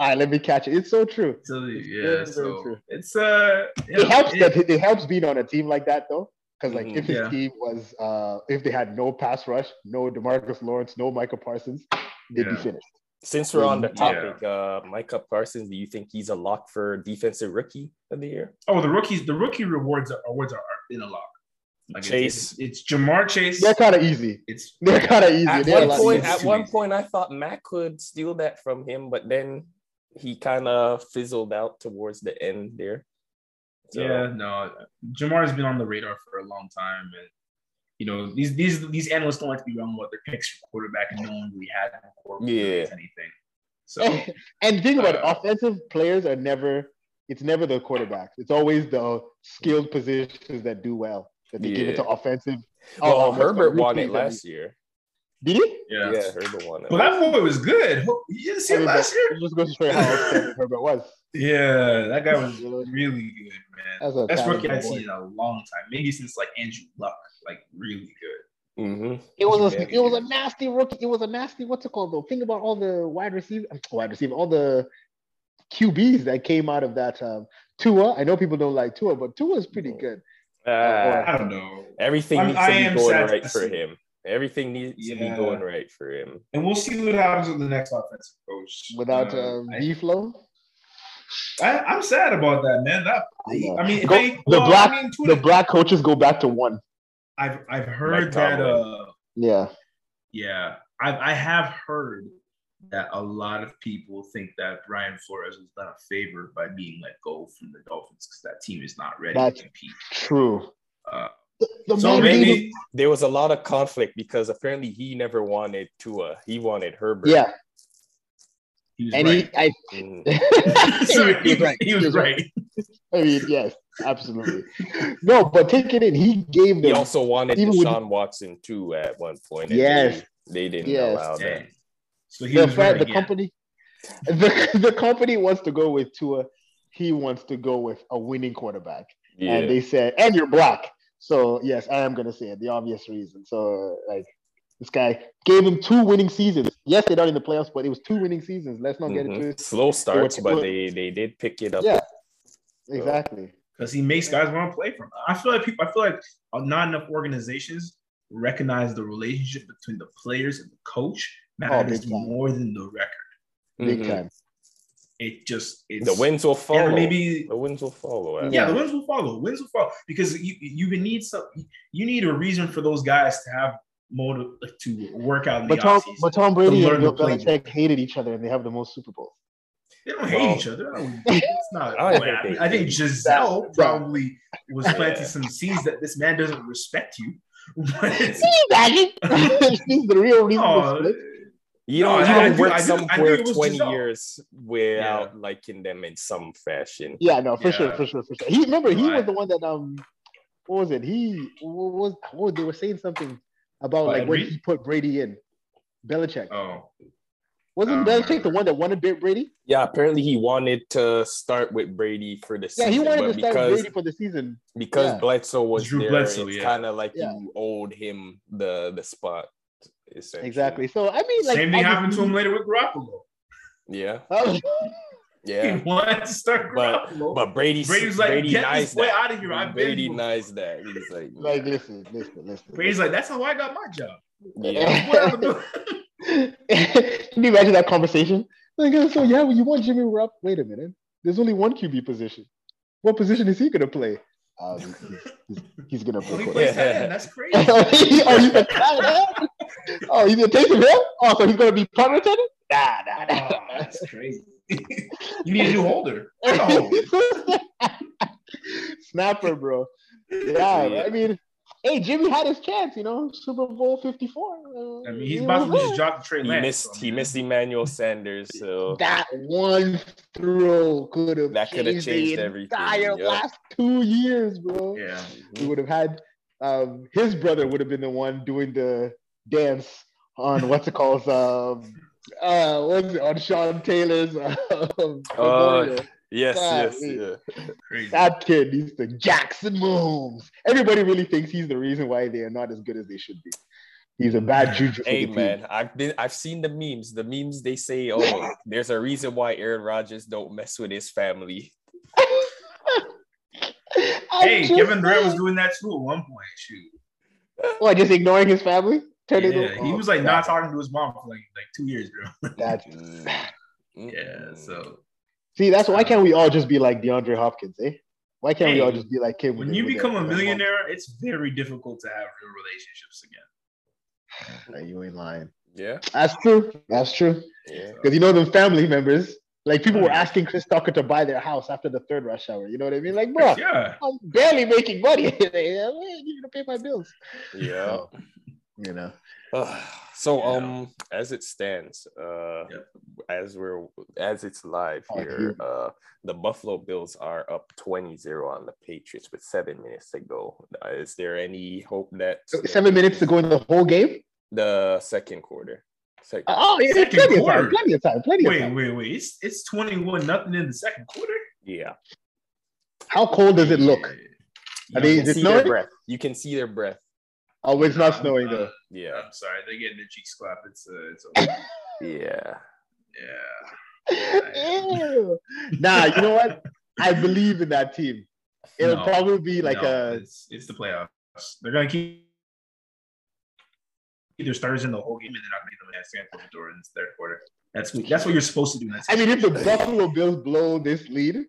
all right, let me catch it. It's so true. So very, yeah, very so true. it's uh, you It helps it- that it helps being on a team like that though. Because like Mhm. if his Yeah. team was uh if they had no pass rush, no DeMarcus Lawrence, no Michael Parsons, they'd be finished. Since we're on the Yeah. topic, uh, Micah Parsons, do you think he's a lock for defensive rookie of the year? Oh, the rookies, the rookie rewards are, awards are, are in a lock. Like it's- Chase. it's, it's Ja'Marr Chase. They're kind of easy. It's They're kind of easy. At They're one point, at one point, I thought Matt could steal that from him, but then he kind of fizzled out towards the end there. So, yeah, no. Ja'Marr's been on the radar for a long time, and you know these these these analysts don't like to be wrong about their picks for quarterback, and no one really had them for Yeah. anything. So and think about it, Uh, offensive players are never. It's never the quarterbacks. It's always the skilled positions that do well that they give it to offensive. Well, Oh, Herbert won it last year. Did he? yeah. Yeah, Herbert won it. Well, that boy was good. You didn't see I him mean, last year? it just goes to show you how Herbert was. Yeah, that guy was really good, man. That's a Best rookie I've boy. seen in a long time. Maybe since like Andrew Luck, like really good. hmm It was a Yeah. it was a nasty rookie. It was a nasty what's it called though? Think about all the wide receiver, wide receiver, all the QBs that came out of that um, Tua. I know people don't like Tua, but Tua is pretty good. Uh, I don't know. everything I'm- needs I to be going right for him. Everything needs to be going right for him. And we'll see what happens with the next offensive coach. Without Uh, um, I- B flow, I, I'm sad about that, man. That I. I mean, Go- they, the well, black- I mean, to the the- black coaches go back to one. I've I've heard Mike that. Uh, Yeah, yeah, I I have heard that a lot of people think that Brian Flores was done a favor by being let go from the Dolphins because that team is not ready That's- to compete. true. Uh, The, the so maybe him- There was a lot of conflict because apparently he never wanted Tua. He wanted Herbert. yeah, he was and right. he, I, Mhm. Sorry, he was right. He was right. I mean, yes, absolutely. No, but take it in. He gave them. He also wanted Even with- Watson too at one point. and Yes. They, they didn't Yes. allow that. Dang. So he the was fact right the again. company, the, the company wants to go with Tua. He wants to go with a winning quarterback. Yeah. and they said, and you're black. So yes, I am gonna say it. The obvious reason. So like this guy gave him two winning seasons. Yes, they're not in the playoffs, but it was two winning seasons. Let's not get Mhm. into it. Slow starts, were- but they, they did pick it up. Yeah. Exactly. because he makes guys want to play for him. I feel like people. I feel like not enough organizations recognize the relationship between the players and the coach matters big time. more than the record. Big Mhm. time. It just it's, The winds will follow. and maybe the winds will follow. Eh? yeah, the winds will follow. Wins will follow because you you need some you need a reason for those guys to have motive to work out in the But Tom, offseason. but Tom Brady learn and Bill. Belichick hated each other, and they have the most Super Bowls. They don't hate Well, each other. I don't- It's not. I don't I, think they I think Gisele That- probably was planting Yeah. some seeds that this man doesn't respect you. But it's, Imagine. She's the real reason. they oh, split. You No, know, I- you I don't do- work do- somewhere it was 20 Gisele. years without liking them in some fashion. Yeah, no, for sure, for sure, for sure. He remember he Right. was the one that um, what was it? He what was oh they were saying something about like Ed when he put Brady in, Belichick. Oh, Wasn't I Belichick the one that wanted Bra- Brady? Yeah, apparently he wanted to start with Brady for the Yeah, season. he wanted to start because, Brady for the season. because yeah. Bledsoe was Drew there, Bledsoe, it's yeah. kind of like Yeah. you owed him the the spot. Essentially. Exactly. So I mean, like same thing happened to him later with Garoppolo. Yeah, Oh, yeah. He wanted to start But Garoppolo. but Brady Brady was like, Brady "Get nice this boy out of here. I've Brady here." nice that. He's like, like listen, listen, listen. Brady's like, that's how I got my job. yeah. What I'm doing. Can you imagine that conversation? Like, so yeah, you want Jimmy Rupp? Wait a minute. There's only one QB position. What position is he gonna play? Um, he's, he's, gonna Oh, play. plays Yeah. That's crazy. oh, he's a? Oh, he's gonna take him here? Oh, so he's gonna be punt returner? Nah, nah, Oh, nah. that's crazy. you need a new holder. Snapper, bro. Yeah, I mean, hey, Jimmy had his chance, you know, Super Bowl 54. uh, I mean, he's he about to was lose his there. job to Trey He Lance. missed so, he missed Emmanuel Sanders, so That one throw could have That could have changed, changed the everything, entire yeah. last two years, bro. Yeah. We would have had um, his brother would have been the one doing the dance on what's it called? Um, uh, what's it on Sean Taylor's um, memorial. Yes, God, yes, wait. yeah. Crazy. That kid needs to Jackson Mahomes. Everybody really thinks he's the reason why they are not as good as they should be. He's a bad juju. for Hey the team. man, I've been I've seen the memes. The memes they say, oh, there's a reason why Aaron Rodgers don't mess with his family. Hey, just Kevin Durant was doing that too at one point. Shoot. What, just ignoring his family? Turning Yeah, it- he oh, was like God, not talking to his mom for like like two years, bro. That's Mm. Yeah. So See, that's why can't we all just be like DeAndre Hopkins, eh? Why can't we all just be like him? when you become a with the millionaire, it's very difficult to have real relationships again. mom? You ain't lying. Yeah, That's true. That's true. yeah. Because you know them family members. Like people were asking Chris Tucker to buy their house after the third rush hour. You know what I mean? Like, bro, Yeah. I'm barely making money. Like, I need to pay my bills. Yeah. So, you know. so Yeah. um as it stands, uh Yep. as we're as it's live Oh, here, uh the Buffalo Bills are up 20-0 on the Patriots with seven minutes to go. Uh, is there any hope that Seven minutes to go in the whole game. the second quarter? Second, Oh, yeah, Second plenty of time. Plenty of time. Plenty of Wait, time. wait, wait. It's it's 21 nothing in the second quarter. yeah. How cold does it look? Yeah. Are they- You can see their breath. You can see their breath. Oh, it's not snowing uh, though. Yeah. I'm sorry, they're getting their cheeks clapped. It's uh, it's okay. Yeah. yeah. Ew. Nah, you know what? I believe in that team. It'll No, probably be like No, a it's it's the playoffs. They're gonna keep their starters in the whole game, and they're not gonna get them a chance to open the door in the third quarter. That's what that's what you're supposed to do. in I mean, if the. Buffalo Bills blow this lead,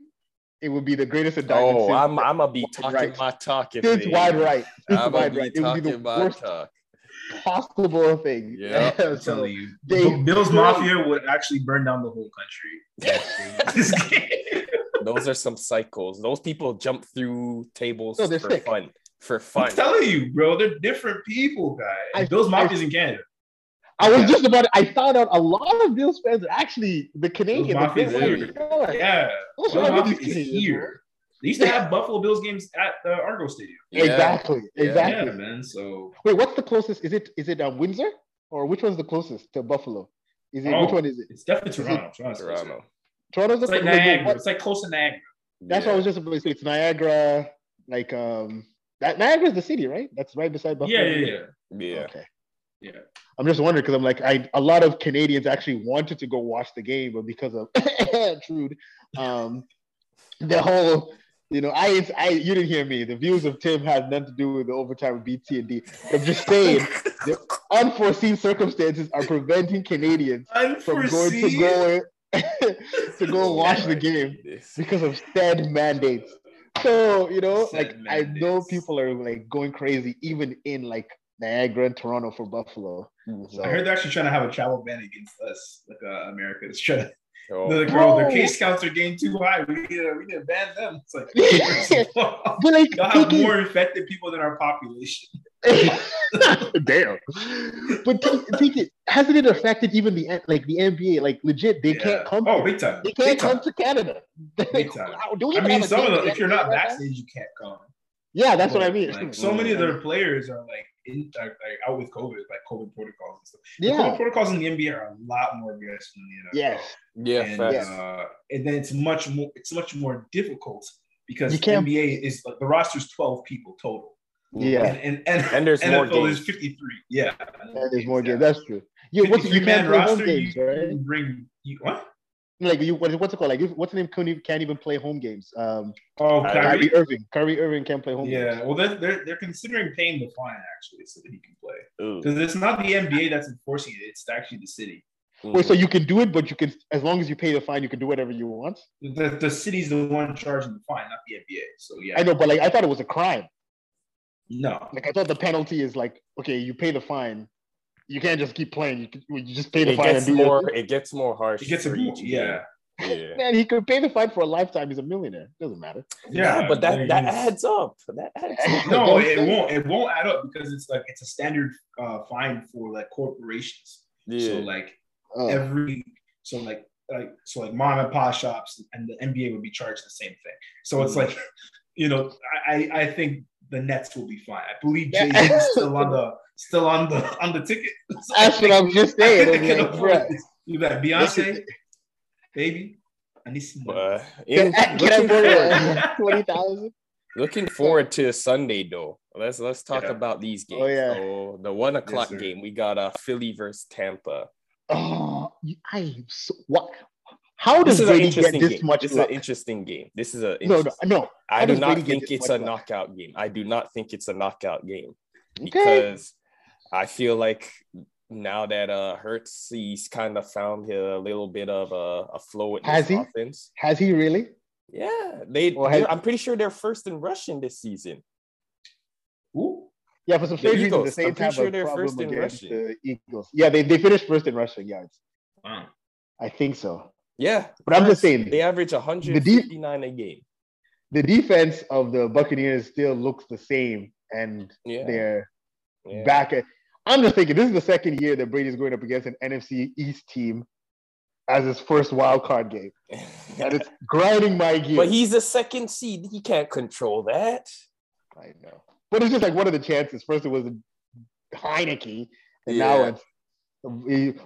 it would be the greatest indictment Oh, I'm I'm gonna be talking right. my talk if since wide right. Since I'm wide be right. It would be the worst talk. possible thing. Yeah, I'm so telling you, they- Bills Mafia would actually burn down the whole country. Those are some cycles. Those people jump through tables No, for sick. fun. For fun. I'm telling you, bro, they're different people, guys. I- Bills I- Mafia's in Canada. I was Yeah. just about. I found out a lot of Bills fans are actually the Canadian. the Mafia's Bills here. fans. Yeah, What's Bills wrong with Mafia these is Canadians, here. They used to have Buffalo Bills games at the Argo Stadium. Yeah. Exactly. Yeah. Exactly. Yeah, man. So Wait, what's the closest? Is it is it um, Windsor or which one's the closest to Buffalo? Is it which Oh. one is it? it's definitely Is it Toronto. Toronto's. Toronto. Toronto's the It's like wait, wait, Niagara. what- It's like close to Niagara. That's what I was just about to say. It's Niagara, like um, that Niagara's the city, right? That's right beside Buffalo. Yeah, yeah, yeah. Yeah. Okay. Yeah. I'm just wondering because I'm like, I a lot of Canadians actually wanted to go watch the game, but because of Trude, um, the whole, you know, I, I, you didn't hear me. The views of Tim had nothing to do with the overtime with BT and D. I'm just saying, the unforeseen circumstances are preventing Canadians from going to go to go and watch the game because of said mandates. So you know, Said like I know people are like going crazy, even in like Niagara and Toronto for Buffalo. So I heard they're actually trying to have a travel ban against us, like uh, America. It's trying to Oh, the girl, their case counts are getting too high. We need to, we need to ban them. It's like but like they'll have taking- more infected people than our population. Damn. But take, take it. Hasn't it affected even the like the NBA? Like legit, they Yeah. can't come. Oh, big time. they can't Big come time. to Canada. Big time. Do I mean, some of team them, if you're not NBA right vaccinated, you can't come. Yeah, that's what I mean. Like so many of their players are like in like, like out with COVID, like COVID protocols and stuff. The Yeah. COVID protocols in the NBA are a lot more aggressive than the NFL. Yes. Yeah, and, facts. uh, and then it's much more it's much more difficult because You can't- NBA is the roster's 12 people total. Yeah. And and, and, And there's more games. is 53. Yeah. And there's more Yeah. games. That's true. Yeah, what's, you can't man play home roster, games, you, right? bring you what? Like you, what, what's it called? Like if- what's the name? Can't even, can't even play home games. Um, Oh, Kyrie? Kyrie. Kyrie Irving. Kyrie Irving can't play home games. Yeah, games. well, they're, they're they're considering paying the fine actually, so that he can play. Because it's not the NBA that's enforcing it; it's actually the city. Wait, so you can do it, but you can, as long as you pay the fine, you can do whatever you want. The, the city's the one charging the fine, not the NBA. So yeah, I know, but like I thought it was a crime. no, Like I thought the penalty is like, okay, you pay the fine, you can't just keep playing. You, can, you just pay the it fine gets and do more. your It gets more harsh. it gets a for yeah, game. Yeah. Man, he could pay the fine for a lifetime. He's a millionaire. Doesn't matter. Yeah, but that that adds up. That adds up. No, it won't. It won't add up because it's like it's a standard uh, fine for like corporations. Yeah. So like Oh. every so like like so like mom and pop shops and the NBA would be charged the same thing. So it's Mm. like, you know, I I I think the Nets will be fine. I believe Yeah. Jay is still on the still on the on the ticket. So I That's what think- I'm just I saying. think I'm they like, afford this. You got Beyonce, baby. I need some money. But in, looking, forward, twenty thousand? looking forward to Sunday though. Let's let's talk Yeah. about these games. Oh, yeah. So the one o'clock sir. game, we got uh, Philly versus Tampa. Oh, I am so what? How does This is an Brady get interesting this game. much This is an interesting game. This is a No, no, no. I How do not Brady think it's a luck? knockout game. I do not think it's a knockout game Okay. because I feel like now that uh Hurts he's kind of found a little bit of a, a flow with Has his he? offense. Has he really? Yeah, they. Or has- I'm pretty sure they're first in rushing this season. Ooh. Yeah, for some The strange reason, the same I'm time sure of they're problem first in against rushing. the Eagles. Yeah, they, they finished first in rushing yards. Wow. I think so. Yeah, But I'm just saying- they average 159 a game. The defense of the Buccaneers still looks the same, and Yeah, they're yeah. back at. I'm just thinking this is the second year that Brady's going up against an NFC East team as his first wild card game, and it's grinding my gears. but he's a second seed. He can't control that. I know, but it's just like what are the chances? First it was Heinicke, and Yeah. now it's.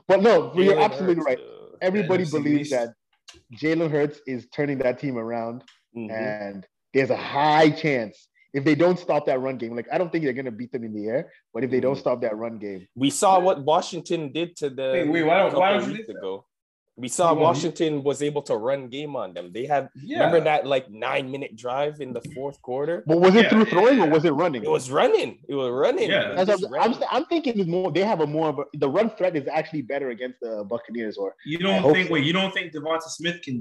But no, but you're absolutely Hurts, right. Everybody NFC believes East. that Jalen Hurts is turning that team around, Mhm. and there's a high chance if they don't stop that run game. Like I don't think they're gonna beat them in the air, but if they don't Mhm. stop that run game, We saw what Washington did to the Wait, wait, why don't- couple why don't you weeks think that? ago. We saw Come on, Washington was able to run game on them. They had Yeah. remember that like nine minute drive in the fourth quarter. but was it Yeah, through throwing or was it running? It was running. It was running. Yeah. It That's I'm, ran. I'm, I'm thinking it's more. They have a more of a, the run threat is actually better against the Buccaneers. Or You don't hope think? so. Wait, you don't think Devonta Smith can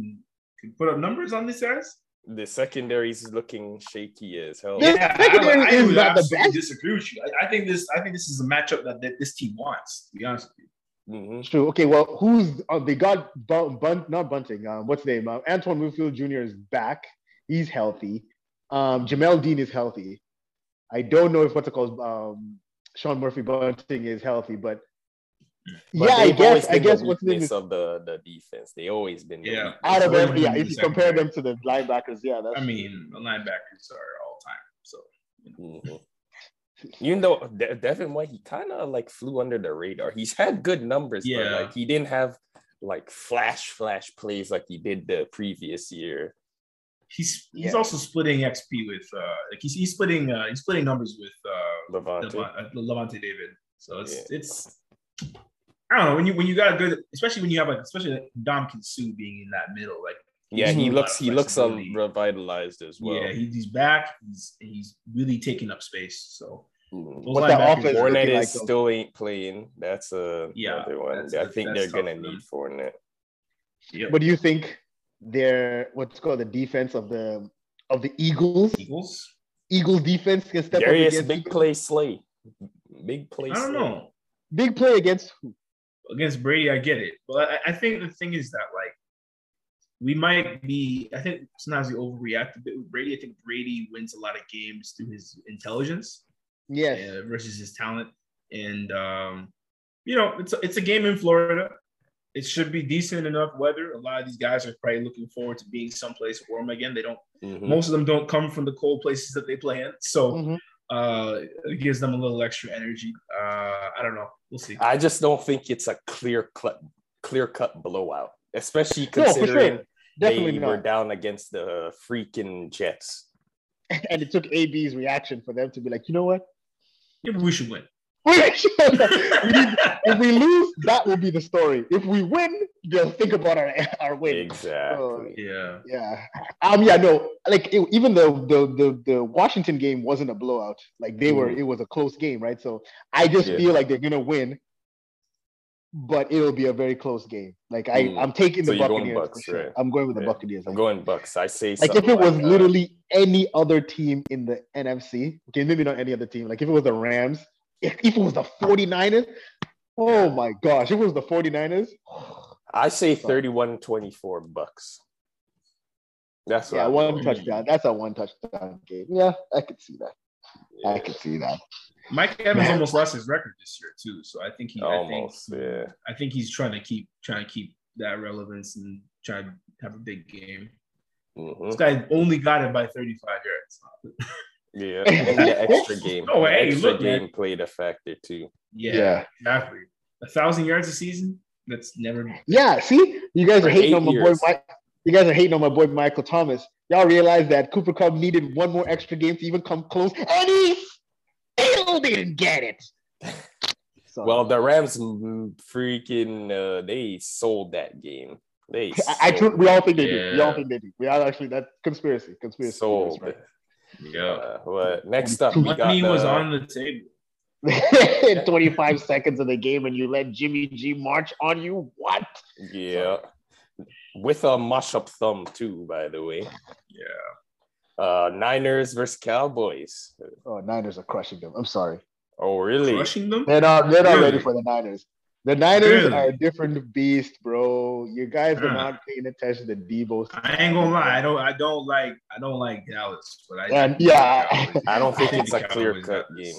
can put up numbers on these guys? The secondary's looking shaky as hell. Yeah. Yeah, secondary I, I is would not the absolutely best. disagree with you. I, I think this. I think this is a matchup that, that this team wants. To be honest with you. Mhm. true. Okay, well, who's uh, they got? Bun, Bun, not Bunting. Um, what's his name? Uh, Antoine Winfield Jr. is back. He's healthy. Um, Jamel Dean is healthy. I don't know if what's it called. Um, Sean Murphy Bunting is healthy, but, But yeah, I they've guess always I guess the what's his name is of the, the defense. They always been Yeah. out of It's every. Yeah, if you compare them to the linebackers, yeah, that's. I mean, the linebackers are all time. So Mhm. Even though De- Devin White, he kind of like flew under the radar. He's had good numbers, Yeah. but like he didn't have like flash flash plays like he did the previous year. he's he's Yeah. also splitting XP with uh like he's, he's splitting uh he's splitting numbers with uh Lavonte. Lavonte, Lavonte David. So it's Yeah. it's I don't know when you when you got a good especially when you have like especially like Dom Kinsu being in that middle like Yeah, he looks he looks um, revitalized as well. yeah he, he's back he's he's really taking up space so those What's that offense Fournette is like, still ain't playing. That's a Yeah, another one. that's- I think they're gonna need Fournette. Yep. What do you think? Their what's called the defense of the of the Eagles. Eagles Eagles defense can step Darius up against big Eagles? play slay. Big play I don't slay. know Big play against who? Against Brady, I get it. But I, I think the thing is that like we might be. I think sometimes we overreact a bit with Brady. I think Brady wins a lot of games through his intelligence. Yes. uh, versus his talent. And um, you know, it's a, it's a game in Florida. It should be decent enough weather. A lot of these guys are probably looking forward to being someplace warm again. They don't. Mhm. Most of them don't come from the cold places that they play in, so Mhm. Uh, it gives them a little extra energy. Uh, I don't know. We'll see. I just don't think it's a clear cut clear cut blowout, especially No, sure. considering Definitely they were down against the freaking Jets. And it took AB's reaction for them to be like, you know what? Maybe we should win. We need- if we lose, that will be the story. If we win, they'll think about our our win. Exactly. yeah. Yeah. Um. Yeah. No. Like it, even the, the the the Washington game wasn't a blowout. Like they were. Mhm. It was a close game, right? So I just Yeah. feel like they're gonna win, but it'll be a very close game. Like I, Mm. I'm taking the you're going Buccaneers Bucks, sure. right? I'm going with the Yeah. Buccaneers. I'm going Bucks. I say Like if it was like, uh, literally any other team in the NFC, okay, maybe not any other team. Like if it was the Rams, if, if it was the 49ers, oh my gosh, if it was the 49ers, I say 31-24 Bucks. That's yeah, one going. touchdown. That's a one touchdown game. Yeah, I could see that. I Yeah. could see that. Mike Evans Man. almost lost his record this year too, so I think he. Almost, I think, yeah. I think he's trying to keep trying to keep that relevance and try to have a big game. Mhm. This guy only got it by 35 yards. Yeah, and the extra game. Oh, the hey, extra look, man. game played a factor too. Yeah, Yeah. exactly. A thousand yards a season. That's never. Yeah, see, you guys For are hating on my years. boy Mike. You guys are hating on my boy Michael Thomas. Y'all realize that Cooper Kupp needed one more extra game to even come close, and he still didn't get it. So, Well, the Rams freaking uh, they sold that game. They I, I we all think they do. We all think they do. We all actually that conspiracy, conspiracy. sold. theories, Yeah. Uh, what next up? We got Money was the- on the table. right? 25 seconds of the game, and you let Jimmy G march on you. What? Yeah. With a mush up thumb too, by the way. Yeah. Uh Niners versus Cowboys. Oh, Niners are crushing them. I'm sorry. Oh really? Crushing them. They're not. They're not Really? ready for the Niners. The Niners Really? are a different beast, bro. You guys are Huh. not paying attention to Deebo. I ain't gonna lie. I don't. I don't like. I don't like Dallas, but I. And yeah. I don't think I it's a clear cut game.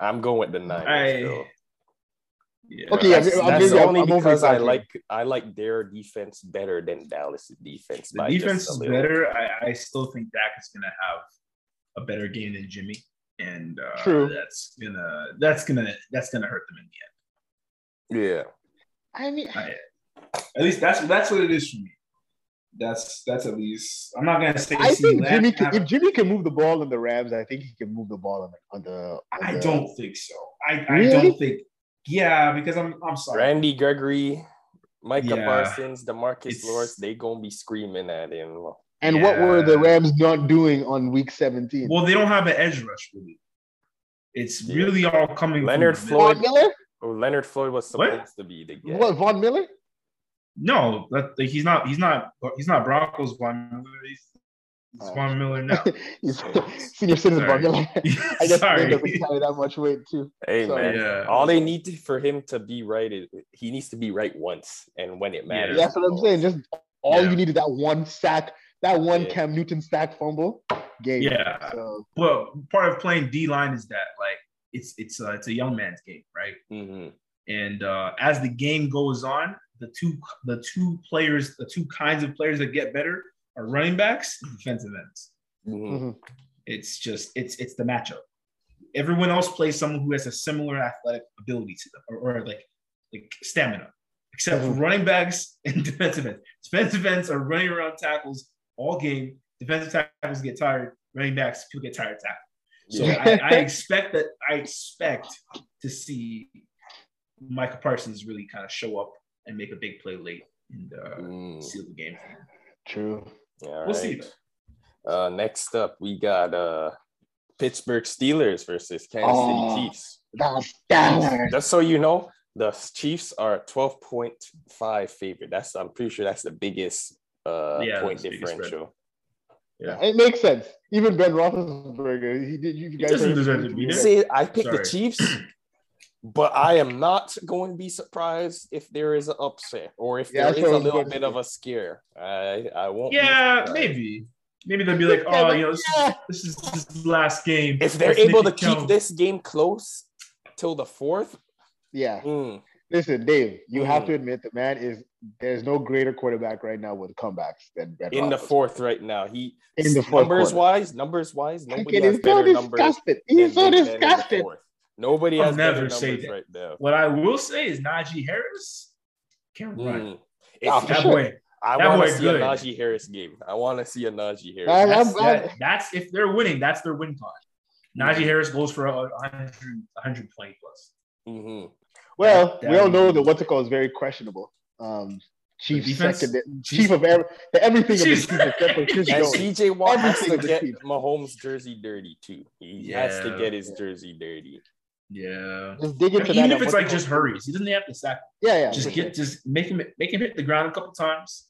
I'm going with the Niners. I- Yeah. Okay, yeah, that's, I'm- that's maybe I'm- only I'm because I like I like their defense better than Dallas' defense. The defense is better. I, I still think Dak is gonna have a better game than Jimmy, and uh, True. That's gonna. That's gonna. That's gonna hurt them in the end. Yeah. I mean, I, at least that's that's what it is for me. That's that's at least. I'm not gonna say. I CeeDee think Jimmy. can Can, if Jimmy can move the ball in the Rams, I think he can move the ball on the. On the on I the- don't think so. I, I don't think. Yeah, because I'm I'm sorry. Randy Gregory, Micah Yeah. Parsons, DeMarcus It's- Lawrence, they gonna be screaming at him. And what were the Rams not doing on Week 17? Well, they don't have an edge rush really. It's Yeah. really all coming. from Leonard the Floyd- Miller? Oh, Leonard Floyd was What? supposed to be the guy. What? Von Miller? No, that, like, he's not. He's not. He's not Broncos Von Miller. He's, he's Uh, Von Miller now. He's senior citizen Von Miller. I guess Sorry. he doesn't carry that much weight too. Hey Sorry. man, Yeah. all they need to, for him to be right is he needs to be right once, and when it matters. Yeah. That's what I'm saying. Just all Yeah. you need is that one sack, that one Yeah. Cam Newton sack fumble game. Yeah. So Well, part of playing D line is that like it's it's uh, it's a young man's game, right? Mhm. And uh, as the game goes on, the two the two players, the two kinds of players that get better are running backs and defensive ends. Mhm. mhm. It's just it's it's the matchup. Everyone else plays someone who has a similar athletic ability to them, or, or like like stamina, except for Mhm. running backs and defensive ends. Defensive ends are running around tackles all game. Defensive tackles get tired. Running backs people get tired of tackling. So Yeah. I, I expect that I expect to see Michael Parsons really kind of show up and make a big play late and uh, Mm. seal the game. true. All We'll see. Uh, next up, we got uh, Pittsburgh Steelers versus Kansas Oh. City Chiefs. The Just so you know, the Chiefs are 12.5 favorite. That's I'm pretty sure that's the biggest uh, Yeah, point that's biggest differential. Yeah. It makes sense. Even Ben Roethlisberger, he did. You guys doesn't heard- deserve to be there. See, I picked the Chiefs, but I am not going to be surprised if there is an upset or if Yeah, there that's is what I a was little bit of a scare. I I won't. Yeah, maybe. maybe they'll be like, oh, but- you know, this, yeah. is, this is this the last game. If they're Let's able to keep count. this game close till the fourth, Yeah. mm, Listen, Dave, you have Mm. to admit the man is there's no greater quarterback right now with comebacks than Ben in the fourth right now, he In the fourth numbers quarter. wise, numbers wise, nobody has is so better numbers. disgusted. than He's so Ben in the disgusted. fourth. Nobody I'll has better never numbers say that. right now. What I will say is Najee Harris can run. Mm. Yeah, If- for That sure. boy. I That want boy to see a good. Najee Harris game. I want to see a Najee Harris. I- That's, I'm- I'm- that- that's if they're winning, that's their win con. Najee Harris goes for a 100, 120 plus. Mhm. Well, That- we all know that- that what's it called is very questionable. Um, chief second, chief of every, the everything of the Chief. chief except for Chris And Jones. TJ Watt has to get team. Mahomes' jersey dirty too. He has to get his jersey dirty. Yeah. Just dig into Even that. if it's like just hurries, he doesn't have to sack. Yeah, yeah. Just get, sure. just make him, make him hit the ground a couple times,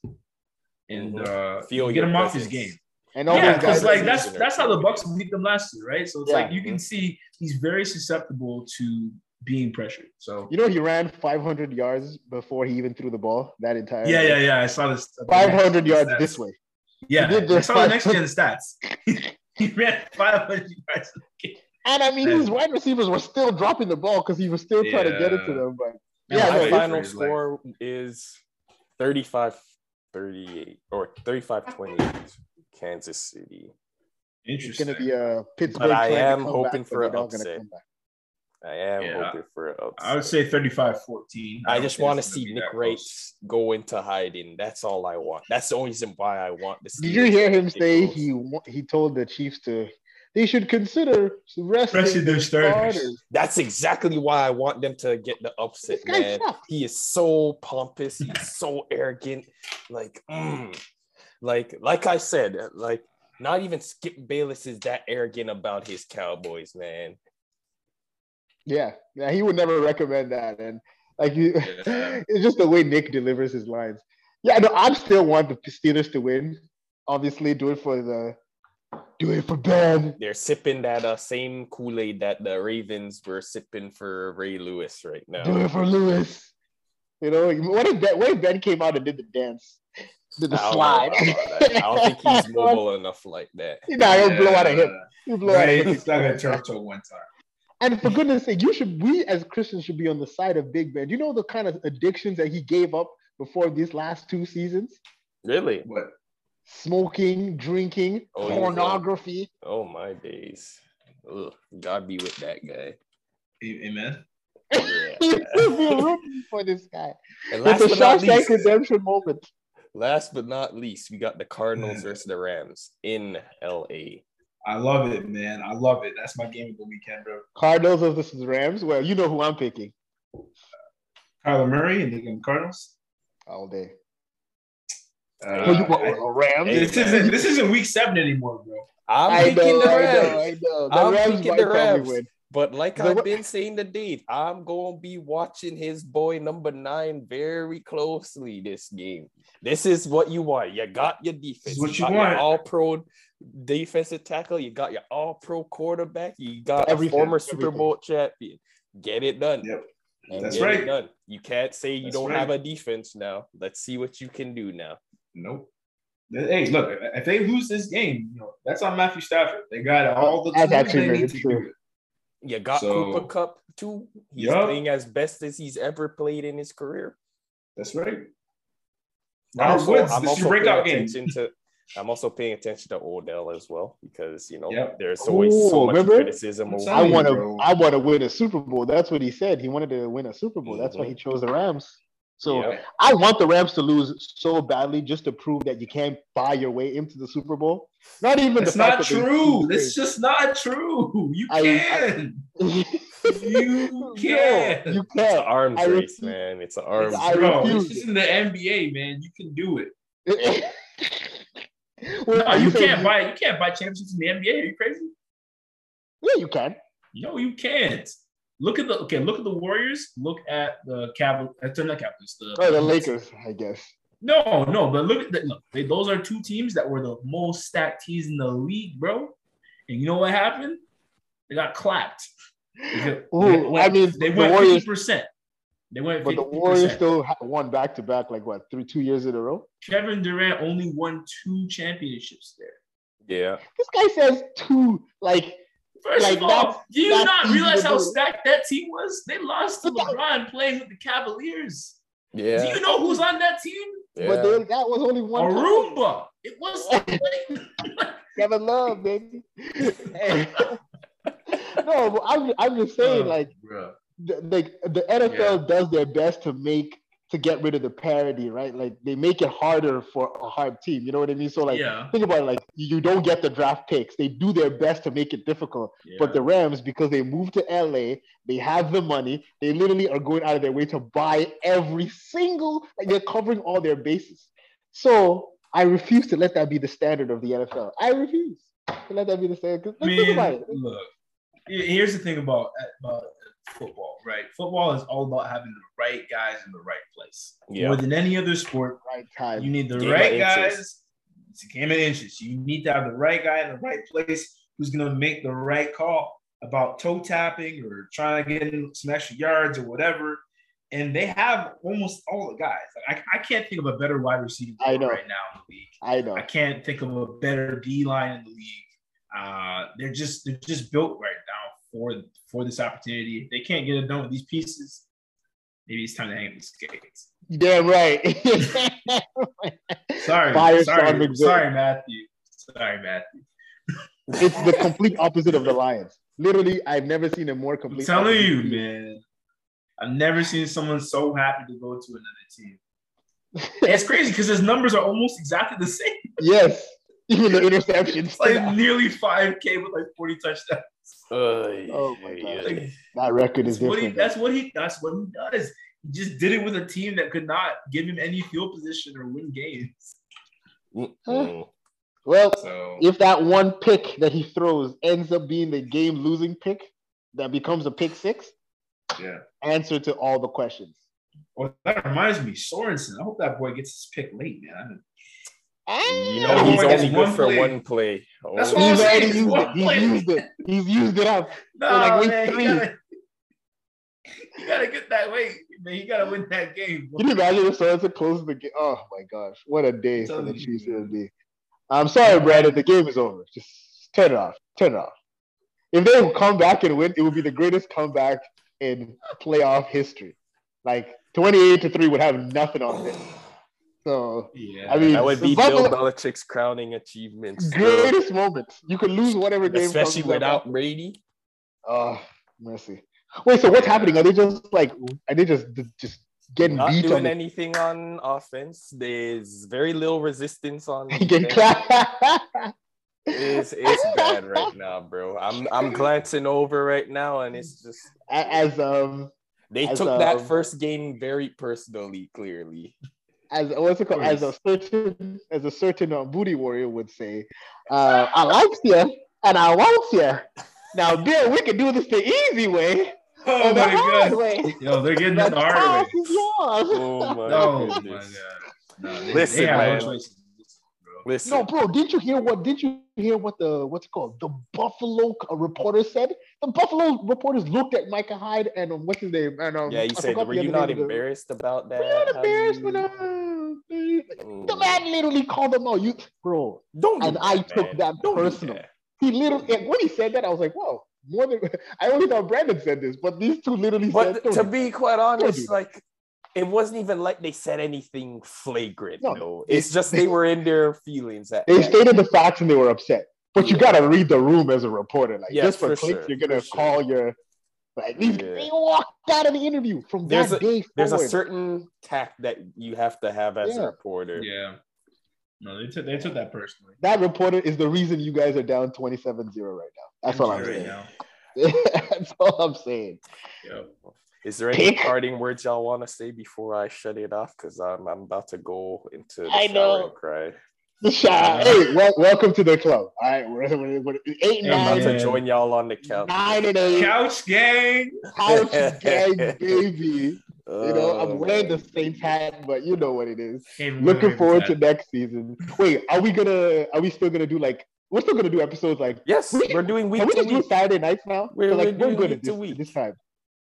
and uh, Feel get your him off his game. And all Yeah, those because like that's that's how the Bucks beat them last year, right? So it's Yeah. like you can see he's very susceptible to being pressured. So you know, he ran 500 yards before he even threw the ball that entire. yeah, yeah, yeah. I saw this. 500 yards Stats. this way. Yeah, He did I the saw the next gen stats. he ran 500 yards. And I mean, Yeah. his wide receivers were still dropping the ball because he was still trying to get it to them. But Yeah, yeah, My no, my it's- final is like- score is 35 38 or 35 28 Kansas City. it's Interesting. going to be a Pittsburgh. But I am hoping back, for but an gonna upset. Come back. I am Yeah. hoping for an upset. I would say 35-14. I don't just want to see Nick that Wright go into hiding. That's all I want. That's the only reason why I want this. Did you hear him say he he told the Chiefs to they should consider resting Resting their their starters. starters. That's exactly why I want them to get the upset, man. sucks. He is so pompous. He's so arrogant. Like, mm. like, like I said, like, not even Skip Bayless is that arrogant about his Cowboys, man. Yeah, yeah, he would never recommend that, and like you, Yeah. it's just the way Nick delivers his lines. Yeah, no, I still want the Steelers to win. Obviously, do it for the, do it for Ben. They're sipping that uh, same Kool Aid that the Ravens were sipping for Ray Lewis right now. Do it for Lewis. You know, what if Ben, what if Ben came out and did the dance, did the I slide? I don't think he's mobile enough like that. Nah, he'll blow out a hip. He'll blow out a Right, hip. he's not gonna turn to one time. And for goodness sake, you should we as Christians should be on the side of Big Ben. You know the kind of addictions that he gave up before these last two seasons? Really? What? Smoking, drinking, Oh, yeah. pornography. Oh my days. Ugh, God be with that guy. Amen. Yeah. Be rooting for this guy. And It's a but Shawshank least, Redemption moment. last but not least, we got the Cardinals mm. versus the Rams in LA. I love it, man. I love it. That's my game of the weekend, bro. Cardinals versus Rams. Well, you know who I'm picking Kyler Murray and the Cardinals. all day. Uh, Who you want, Rams? Hey, this isn't this isn't week seven anymore, bro. I'm I picking know, the I Rams. know, I know. The I'm Rams picking the Rams. win. But like The I've been saying the Dave, I'm gonna be watching his boy number nine very closely this game. This is what you want. You got your defense. what you you got want. all pro defensive tackle. You got your all pro quarterback. You got Everything, a former Super. Bowl champion. Get it done. Yep. And That's get it right. done. You can't say you That's don't right. have a defense now. Let's see what you can do now. Nope. Hey, look, if they lose this game, you know, that's on Matthew Stafford. They got all the That's tools actually they very need to true. do it. You got So- Cooper Kupp too. He's Yup. playing as best as he's ever played in his career. That's right. I'm Robert Woods, I'm this is your breakout game. to. I'm also paying attention to Odell as well because you know Yep. there's always so much remember? criticism. I'm over I want to. I want to win a Super Bowl. That's what he said. He wanted to win a Super Bowl. That's why he mm-hmm. chose the Rams. So Yep. I want the Rams to lose so badly just to prove that you can't buy your way into the Super Bowl. Not even It's not true. It's just not true. You I- can. You No, can. you It's an can't. arms I race, refuse- man. It's an arms I race. Bro, refuse. it's just in the NBA, man. You can do it. well, No, are you can't buy you can't buy championships in the NBA. Are you crazy? Yeah, you can. No, you can't. Look at the okay. Look at the Warriors. Look at the Cavaliers. Uh, not Cavaliers. The, Oh, the Lakers, I guess. No, no, but look at the, look. They, those are two teams that were the most stacked teams in the league, bro. And you know what happened? They got clapped. They Ooh, went- I mean, they the went fifty percent. They went but fifty the Warriors still ha- won back to back, like what, three, two years in a row. Kevin Durant only won two championships there. Yeah. This guy says two. Like, First Like, of all, that's- do you not realize how stacked that team was? They lost to But that- LeBron playing with the Cavaliers. Yeah. Do you know who's on that team? yeah. but they, that was only one. time. Aruba. It was Kevin Love, baby. no, but I'm, I'm just saying, Uh, like, Bruh. The, like the NFL does their best to make to get rid of the parity, right? Like they make it harder for a hard team. You know what I mean? So like yeah. think about it, like you don't get the draft picks. They do their best to make it difficult. But the Rams, because they moved to LA, they have the money. They literally are going out of their way to buy every single. Like they're covering all their bases. So I refuse to let that be the standard of the NFL. I refuse to let that be the standard. like, think about Man, it. look. Here's the thing about about football, right? Football is all about having the right guys in the right place. Yeah. More than any other sport, Right time. you need the Game right guys. It's a game of inches. You need to have the right guy in the right place who's going to make the right call about toe tapping or trying to get in some extra yards or whatever. And they have almost all the guys. Like I, I can't think of a better wide receiver I know. right now in the league. I know. I can't think of a better D line in the league. Uh, they're just they're just built right now for for this opportunity. If they can't get it done with these pieces, maybe it's time to hang up the skates. Damn right. Sorry, Fire sorry, sorry, Matthew. Sorry, Matthew. it's the complete opposite of the Lions. Literally, I've never seen a more I'm complete. telling opposite you, team. man. I've never seen someone so happy to go to another team. It's crazy because his numbers are almost exactly the same. yes, even the interceptions. Like nearly 5K with like 40 touchdowns. Oh my God. Like, that record is That's what he. That's what he. That's what he does. He just did it with a team that could not give him any field position or win games. Mm-mm. well, So if that one pick that he throws ends up being the game-losing pick that becomes a pick six, yeah. answer to all the questions. Well, that reminds me, Sorensen. I hope that boy gets his pick late, man. You know, he's boy gets only one good for play. one play. That's Oh, what I'm He's saying. already used one it. He's play. used it. He's used it up. No, like, man, three. you gotta, you gotta get that weight, man. You gotta win that game. Can you imagine if Sorensen closes the game? Oh my gosh, what a day for the telling you, Chiefs it would be. I'm sorry, Brandon. The game is over. Just turn it off. Turn it off. If they come back and win, it would be the greatest comeback in playoff history. Like 28 to three would have nothing on it. So Yeah, I mean, that would be Buffalo- Bill Belichick's crowning achievements. greatest moment. You could lose whatever game, Especially comes up. without Brady. Oh, mercy. Wait, so what's happening? Are they just like? Are they just just getting Not beat doing on? The, anything on offense. There's very little resistance on getting It's, it's bad right now, bro. I'm I'm glancing over right now, and it's just as um they As, took that um, first game very personally. Clearly, as what's it called? As a certain as a certain uh, booty warrior would say, uh, I likes you and I wants you. Now, Bill, we can do this the easy way Oh or the my hard god. way. Yo, they're getting The it hard way. oh my No, my god. No, they, Listen, they have man. No. Bro. Listen, No, bro, didn't you hear what? Didn't you hear what the what's it called? The Buffalo reporter said. The Buffalo reporters looked at Micah Hyde and um, what's his name? And um, yeah, you I said, were you not embarrassed about that? Were you not How embarrassed you- when uh, the man literally called them out? You, bro, Don't do and that, I took man. that Don't personal. that. he literally and when he said that, I was like, whoa, more than I only thought Brandon said this, but these two literally But said. to be quite honest, like it wasn't even like they said anything flagrant. No, No, they- it's just they were in their feelings. At They stated the facts and they were upset. But you gotta read the room as a reporter. Like Yes, just for, for clicks, sure, you're gonna for sure. call your like Yeah. they walked out of the interview from There's that a- day There's a certain tact that you have to have as Yeah. a reporter. Yeah. No, they took they took that personally. that reporter is the reason you guys are down 27-0 right now. That's all I'm right saying. now. That's all I'm saying. Yeah. Is there any Pick. parting words y'all want to say before I shut it off? Because I'm, I'm about to go into the I shower know. and cry. The shot. Uh, hey, well, welcome to the club. All right, we're, we're, we're eight, Hey, I'm about to join y'all on the couch. nine and eight. Couch gang. Couch gang, baby. You know, I'm Oh, wearing the man. Saints hat, but you know what it is. Came Looking with forward that. to next season. Wait, are we gonna? Are we still gonna do like? We're still gonna do episodes like. Yes, We- we're doing week Can we to just do week. Saturday nights now? We're- So, like we're we're doing good week at to this, week. this time.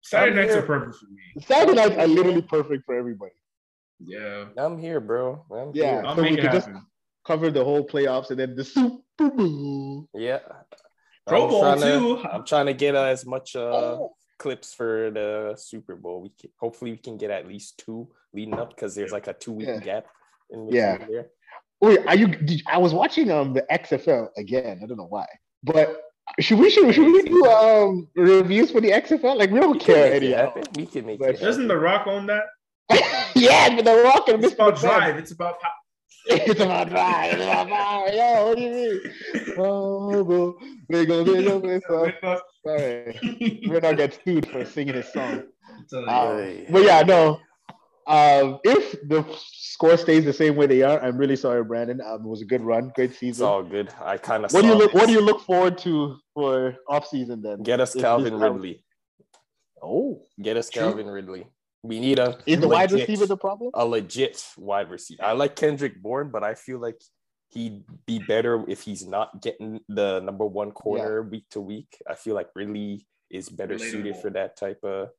Saturday I'm nights here. are perfect for me. Saturday nights are literally perfect for everybody. Yeah. I'm here, bro. I'm Yeah. here. I'll So we make it could just- happen. covered the whole playoffs, and then the Super Bowl. Yeah. Pro I'm Bowl trying to- too. I'm trying to get uh, as much uh, Oh. clips for the Super Bowl. We can, hopefully we can get at least two leading up because there's like a two week Yeah. gap in Yeah. there. Wait, are you? Did, I was watching um the XFL again. I don't know why, but should we should, should we do um reviews for the XFL? Like we don't We care make it anyhow. happen. We can make But- it. Doesn't The Rock own that? yeah, but the Rock and It's Mr. about McMahon. drive. It's about power. It's about drive. It's about power. Yo, what do you mean? Oh, bro. They gonna be no place. so- Sorry, we're not get sued for singing his song. So, Uh, But yeah, no. Um, if the score stays the same way they are, I'm really sorry, Brandon. Um, it was a good run, great season. It's season. all good. I kind of What do you look? What do you look forward to for off season then? get us If Calvin Ridley? Oh, Get us True. Calvin Ridley. We need a is the wide legit- receiver the problem? a legit wide receiver. I like Kendrick Bourne, but I feel like he'd be better if he's not getting the number one corner week to week. I feel like Ridley is better suited for that type of.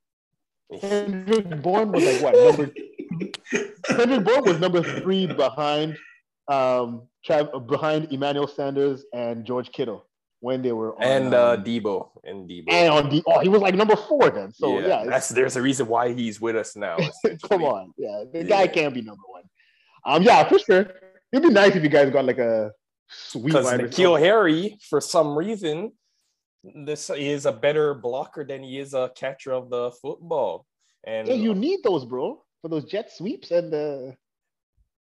Kendrick Bourne was like what number? Kendrick Bourne was number three behind, um, Trav, behind Emmanuel Sanders and George Kittle when they were on. and uh, um, Deebo and Deebo. and on the oh, he was like number four then. So yeah, it's- that's there's a reason why he's with us now. Come on, yeah, the Yeah. guy can't be number one. Um, yeah, for sure. It'd be nice if you guys got like a sweet because wide N'Keal. Harry, for some reason, this is a better blocker than he is a catcher of the football. And Yeah, you uh, need those, bro, for those jet sweeps and the.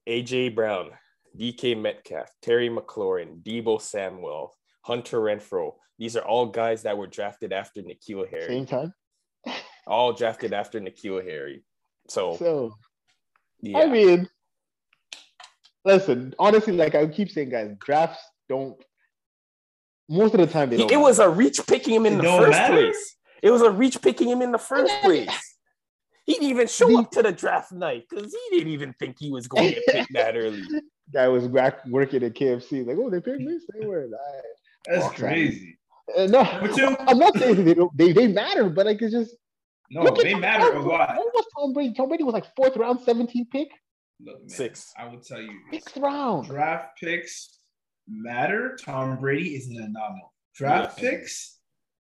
AJ Brown, DK Metcalf, Terry McLaurin, Deebo Samuel, Hunter Renfrow. These are all guys that were drafted after N'Keal Harry. Same time. All drafted after N'Keal Harry. So, So yeah. I mean, listen, honestly, like I keep saying, guys, drafts don't. Most of the time, they don't. it was a reach picking him in It the first matter? place. It was a reach picking him in the first place. He didn't even show The- up to the draft night because he didn't even think he was going to get picked that early. guy was back working at KFC. Like, oh, they picked me. They were. Like, That's Walk around. crazy. uh, no, Number two? I'm not saying they don't. They, they matter, but like it's just. No, look at they Tom matter a lot. What was Tom Brady? Tom Brady was like fourth round, 17th pick, Look, man, Six. I will tell you. sixth round. Draft picks matter. Tom Brady is an anomaly. Draft Yes. picks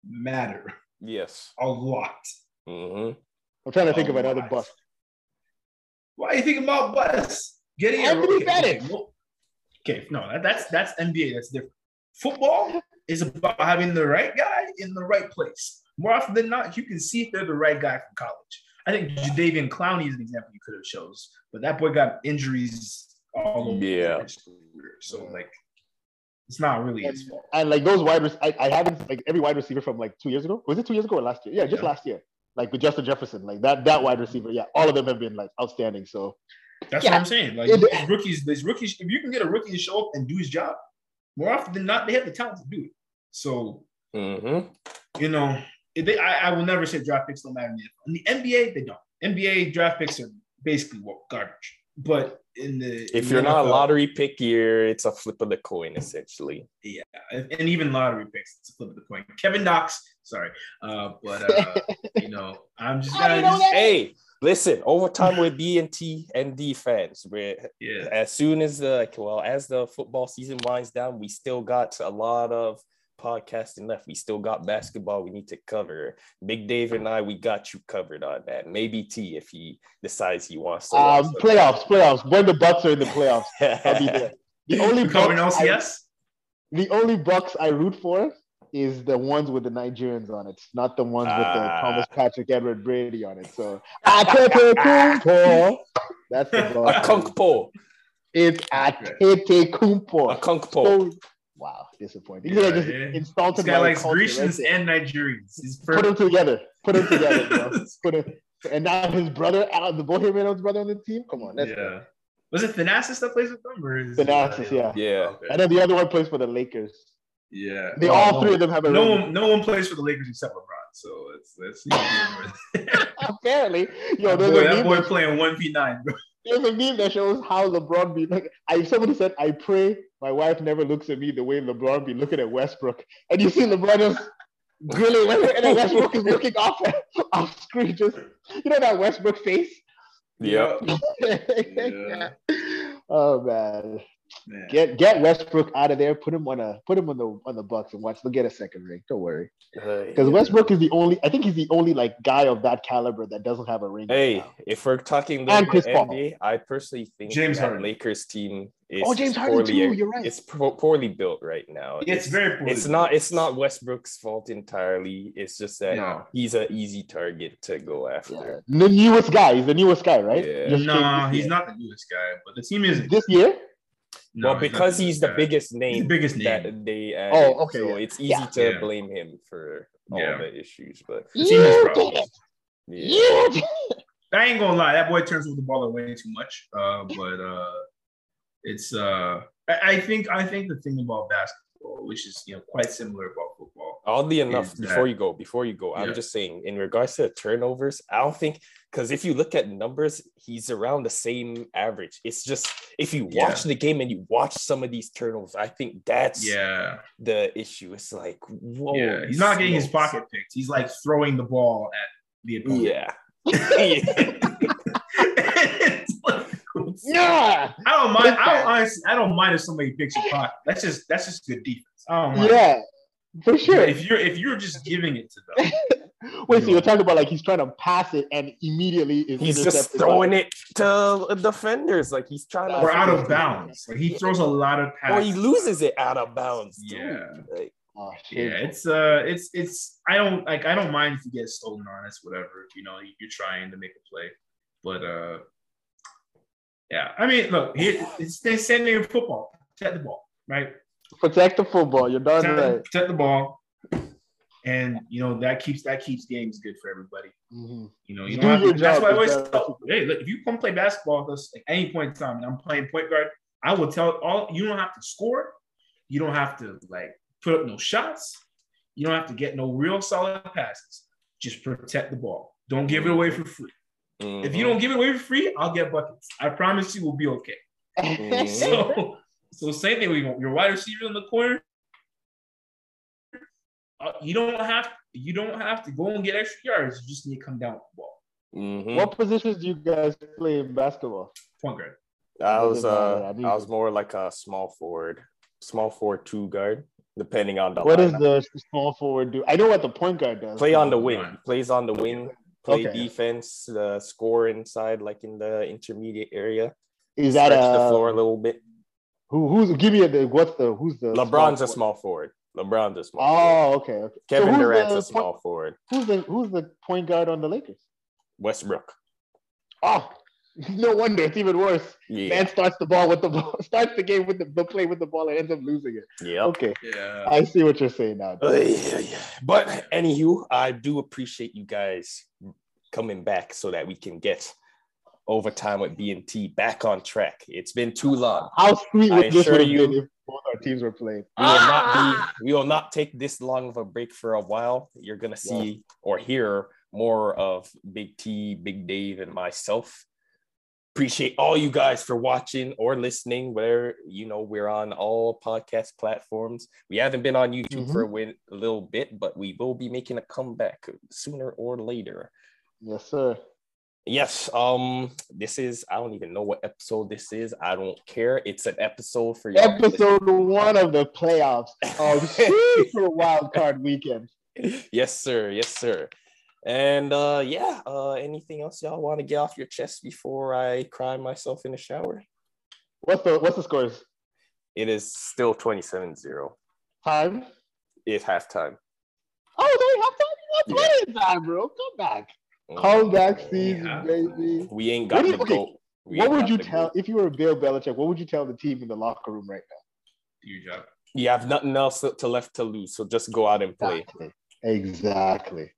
matter Yes. a lot. hmm I'm trying to think of another lot. bust. Why are you thinking about Bus? Getting a Anthony okay, Bennett. Okay, no, that, that's that's NBA. That's different. Football is about having the right guy in the right place. More often than not, you can see if they're the right guy from college. I think Jadeveon Clowney is an example you could have chose, but that boy got injuries all over Yeah. his career. So like, it's not really his fault. And like those wide, rec- I, I haven't like every wide receiver from like two years ago. Was it two years ago or last year? Yeah, just Yeah. last year. Like with Justin Jefferson, like that that wide receiver. Yeah, all of them have been like outstanding. So That's Yeah. what I'm saying. Like It- these rookies, these rookies, if you can get a rookie to show up and do his job, more often than not, they have the talent to do it. So hmm you know, if they, I, I will never say draft picks don't matter in the NFL. In the NBA, they don't. NBA draft picks are basically what garbage. But in the If in you're the not a lottery pick, you're it's a flip of the coin essentially. yeah, and and even lottery picks, it's a flip of the coin. Kevin Knox, sorry, uh, but uh, you know, I'm just How do gonna you know just. Hey, listen, overtime with B and T and D fans. We're yeah. as soon as the well as the football season winds down we still got a lot of podcasting left we still got basketball we need to cover big dave and i we got you covered on that maybe t if he decides he wants to watch um, playoffs, playoffs. When the Bucks are in the playoffs, I'll be there. The only You covering Bucks I- LCS? the only Bucks I root for is the ones with the Nigerians on it, not the ones with the Ah. Thomas Patrick Edward Brady on it. So Atete That's the a Bucks. kunk po It's Atete a Kumpo. kunk po So, wow, disappointing. Yeah, Yeah, just yeah. insulted This guy likes culture right Grecians there. and Nigerians. He's Put them together. Put them together, bro. perfect. Put 'em- And now his brother, Al, the Bohemian's brother on the team. Come on, that's yeah. Was it Thanasis that plays with them? Or is Thanasis, yeah. yeah Okay. And then the other one plays for the Lakers. Yeah. They Well, all no- three of them have a No ring. one, no one plays for the Lakers except LeBron. So it's that's Apparently, yo, that there's boy, a that boy that- playing one v nine, bro. There's a meme that shows how LeBron be like. I somebody said, "I pray my wife never looks at me the way LeBron be looking at Westbrook." And you see LeBron just grilling Westbrook, and then Westbrook is looking off off screen, just you know that Westbrook face. yeah Yeah. Oh man, Man. Get get Westbrook out of there. Put him on a put him on the on the Bucks and watch. They'll get a second ring. Don't worry. Because Hey, Westbrook is the only. I think he's the only like guy of that caliber that doesn't have a ring. Hey, if we're talking And Chris the Paul. NBA, I personally think James that Harden. Lakers team is Oh, James Harden poorly, too, er, you're right. It's po- poorly built right now. It's very poorly It's not. It's not Westbrook's fault entirely. It's just that No. he's an easy target to go Yeah. after. The newest guy. He's the newest guy, right? Yeah. Just No, came he's not the newest guy, but the team is This year? No, well, because he's the newest guy. biggest He's name the biggest name. that they added, Oh, okay, So yeah. it's easy Yeah. to Yeah. blame him for all Yeah. the issues. But The team has You problems. did it. yeah, I ain't gonna lie, that boy turns with the ball away too much. Uh, but uh, it's uh, I, I think I think the thing about basketball, which is you know quite similar about football. oddly enough, before that- you go, before you go, I'm just saying in regards to turnovers, I don't think because if you look at numbers, he's around the same average. It's just if you watch the game and you watch some of these turnovers, I think that's Yeah, the issue. It's like, whoa, yeah. He's not getting his pocket picked. He's like throwing the ball at the opponent. Yeah. yeah. It's. I don't mind. I don't honestly. I don't mind if somebody picks your pocket. That's just that's just good defense. I don't mind. Yeah. For But sure. If you're if you're just giving it to them, Wait, so you're talking about like he's trying to pass it and immediately is He's just throwing by- it to defenders. Like he's trying to we're out of bounds. Like he throws a lot of passes. or he loses it out of bounds. too. Yeah. Like, Oh, Yeah, it's uh, it's it's. I don't like. I don't mind if you get stolen on. It's whatever. You know, you're trying to make a play, but uh, yeah. I mean, look, here, it's the same thing in football. Protect the ball, right? Protect the football. You're darn Protect, right. protect the ball, and you know that keeps that keeps games good for everybody. Mhm. You know, you Do don't have to, that's why I always you tell, hey, look, if you come play basketball with us at any point in time, and I'm playing point guard, I will tell all you don't have to score, you don't have to like put up no shots, you don't have to get no real solid passes. Just protect the ball. Don't give it away for free. If mhm. you don't give it away for free, I'll get buckets. I promise you, we'll be okay. Mhm. So, so same thing. We your wide receiver in the corner. Uh, you don't have you don't have to go and get extra yards. You just need to come down with the ball. Mhm. What positions do you guys play in basketball? Point guard. I was uh I was more like a small forward, small forward two guard, depending on the What does the small forward do? I know what the point guard does. play on the wing. on. Plays on the wing, play Okay. defense, the score inside, like in the intermediate area. Is that Stretch the floor a little bit. who? Who's give me a what's the who's the LeBron's a small forward. LeBron's a small forward. Oh, okay, okay. Kevin who's Durant's the a small forward. Who's the who's the point guard on the Lakers? Westbrook. Oh, no wonder it's even worse. Yeah. Man starts the ball with the ball, starts the game with the, the play with the ball and ends up losing it. Yeah. Okay, Yeah. I see what you're saying now. Uh, yeah, yeah. But anywho, I do appreciate you guys coming back so that we can get overtime with BNT back on track. It's been too long. How sweet I would this assure would have you- been if both our teams were playing? We will Ah! not be we will not take this long of a break for a while. You're gonna see or hear more of Big T, Big Dave, and myself. Appreciate all you guys for watching or listening. Where you know we're on all podcast platforms. We haven't been on YouTube for a, win, a little bit, but we will be making a comeback sooner or later. Yes, sir. Yes, um, this is I don't even know what episode this is. I don't care. It's an episode for y'all. Episode one of the playoffs of super wild card weekend. yes, sir. Yes, sir. And uh yeah, uh anything else y'all want to get off your chest before I cry myself in the shower? What's the what's the scores? It is still 27-0. Time? It's halftime. Oh, they have time. You got plenty of time, bro. Come back. Comeback oh, season, Yeah. baby. We ain't What got do the you- okay, goat. We What would you tell goat. if you were Bill Belichick? What would you tell the team in the locker room right now? your job. You have nothing else to left to lose, so just go out and play. Exactly. Exactly.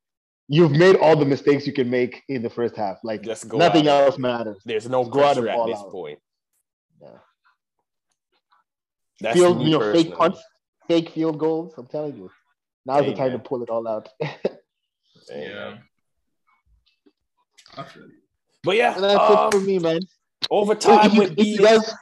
You've made all the mistakes you can make in the first half. Like Just go nothing out. else matters. There's no Just go out pressure at this out. point. Yeah. That's Field, you know, fake personally. punts, fake field goals. I'm telling you. Now's the time to pull it all out. Yeah. I feel you. But yeah, And that's um, it for me, man. overtime If you- with you B. guys-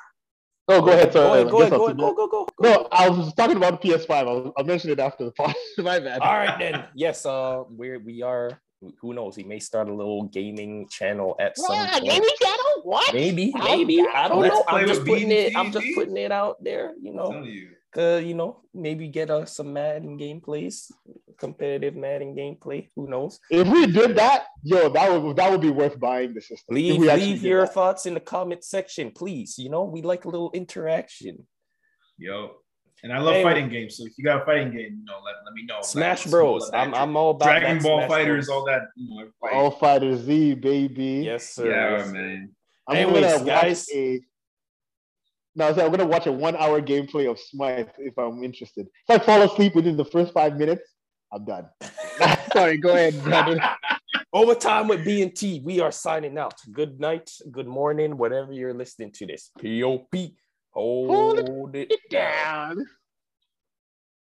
Oh, go ahead. Go Sorry, ahead, I go ahead, go ahead, go, go, go. go. No, I was talking about the PS5. I'll, I'll mention it after the pod. My bad. All right then. Yes, uh, we're we are Who- Who knows? He may start a little gaming channel at some point. gaming channel? What? Maybe, maybe. I don't Let's know. I'm just with putting it. I'm just putting it out there. You I'm know, you. Cause you know maybe get us some Madden gameplays, competitive Madden gameplay. Who knows? If we did that, yo, that would that would be worth buying the system. Leave leave your that. thoughts in the comment section, please. You know, we like a little interaction. Yo. And I love Hey, fighting games. So if you got a fighting game, you know, let, let me know. Smash Like, Bros. I'm I'm all about Dragon that Ball Smash Fighters, Bros. all that. You know, fight. All Fighter Z, baby. Yes, sir. yeah, yes, man. I'm Anyways, gonna watch guys. a. No, so I'm gonna watch a one-hour gameplay of Smite if I'm interested. If I fall asleep within the first five minutes, I'm done. Sorry, go ahead, brother. Overtime with B and T. We are signing out. Good night, good morning, whatever you're listening to this. P.O.P. Hold, Hold it down. Down.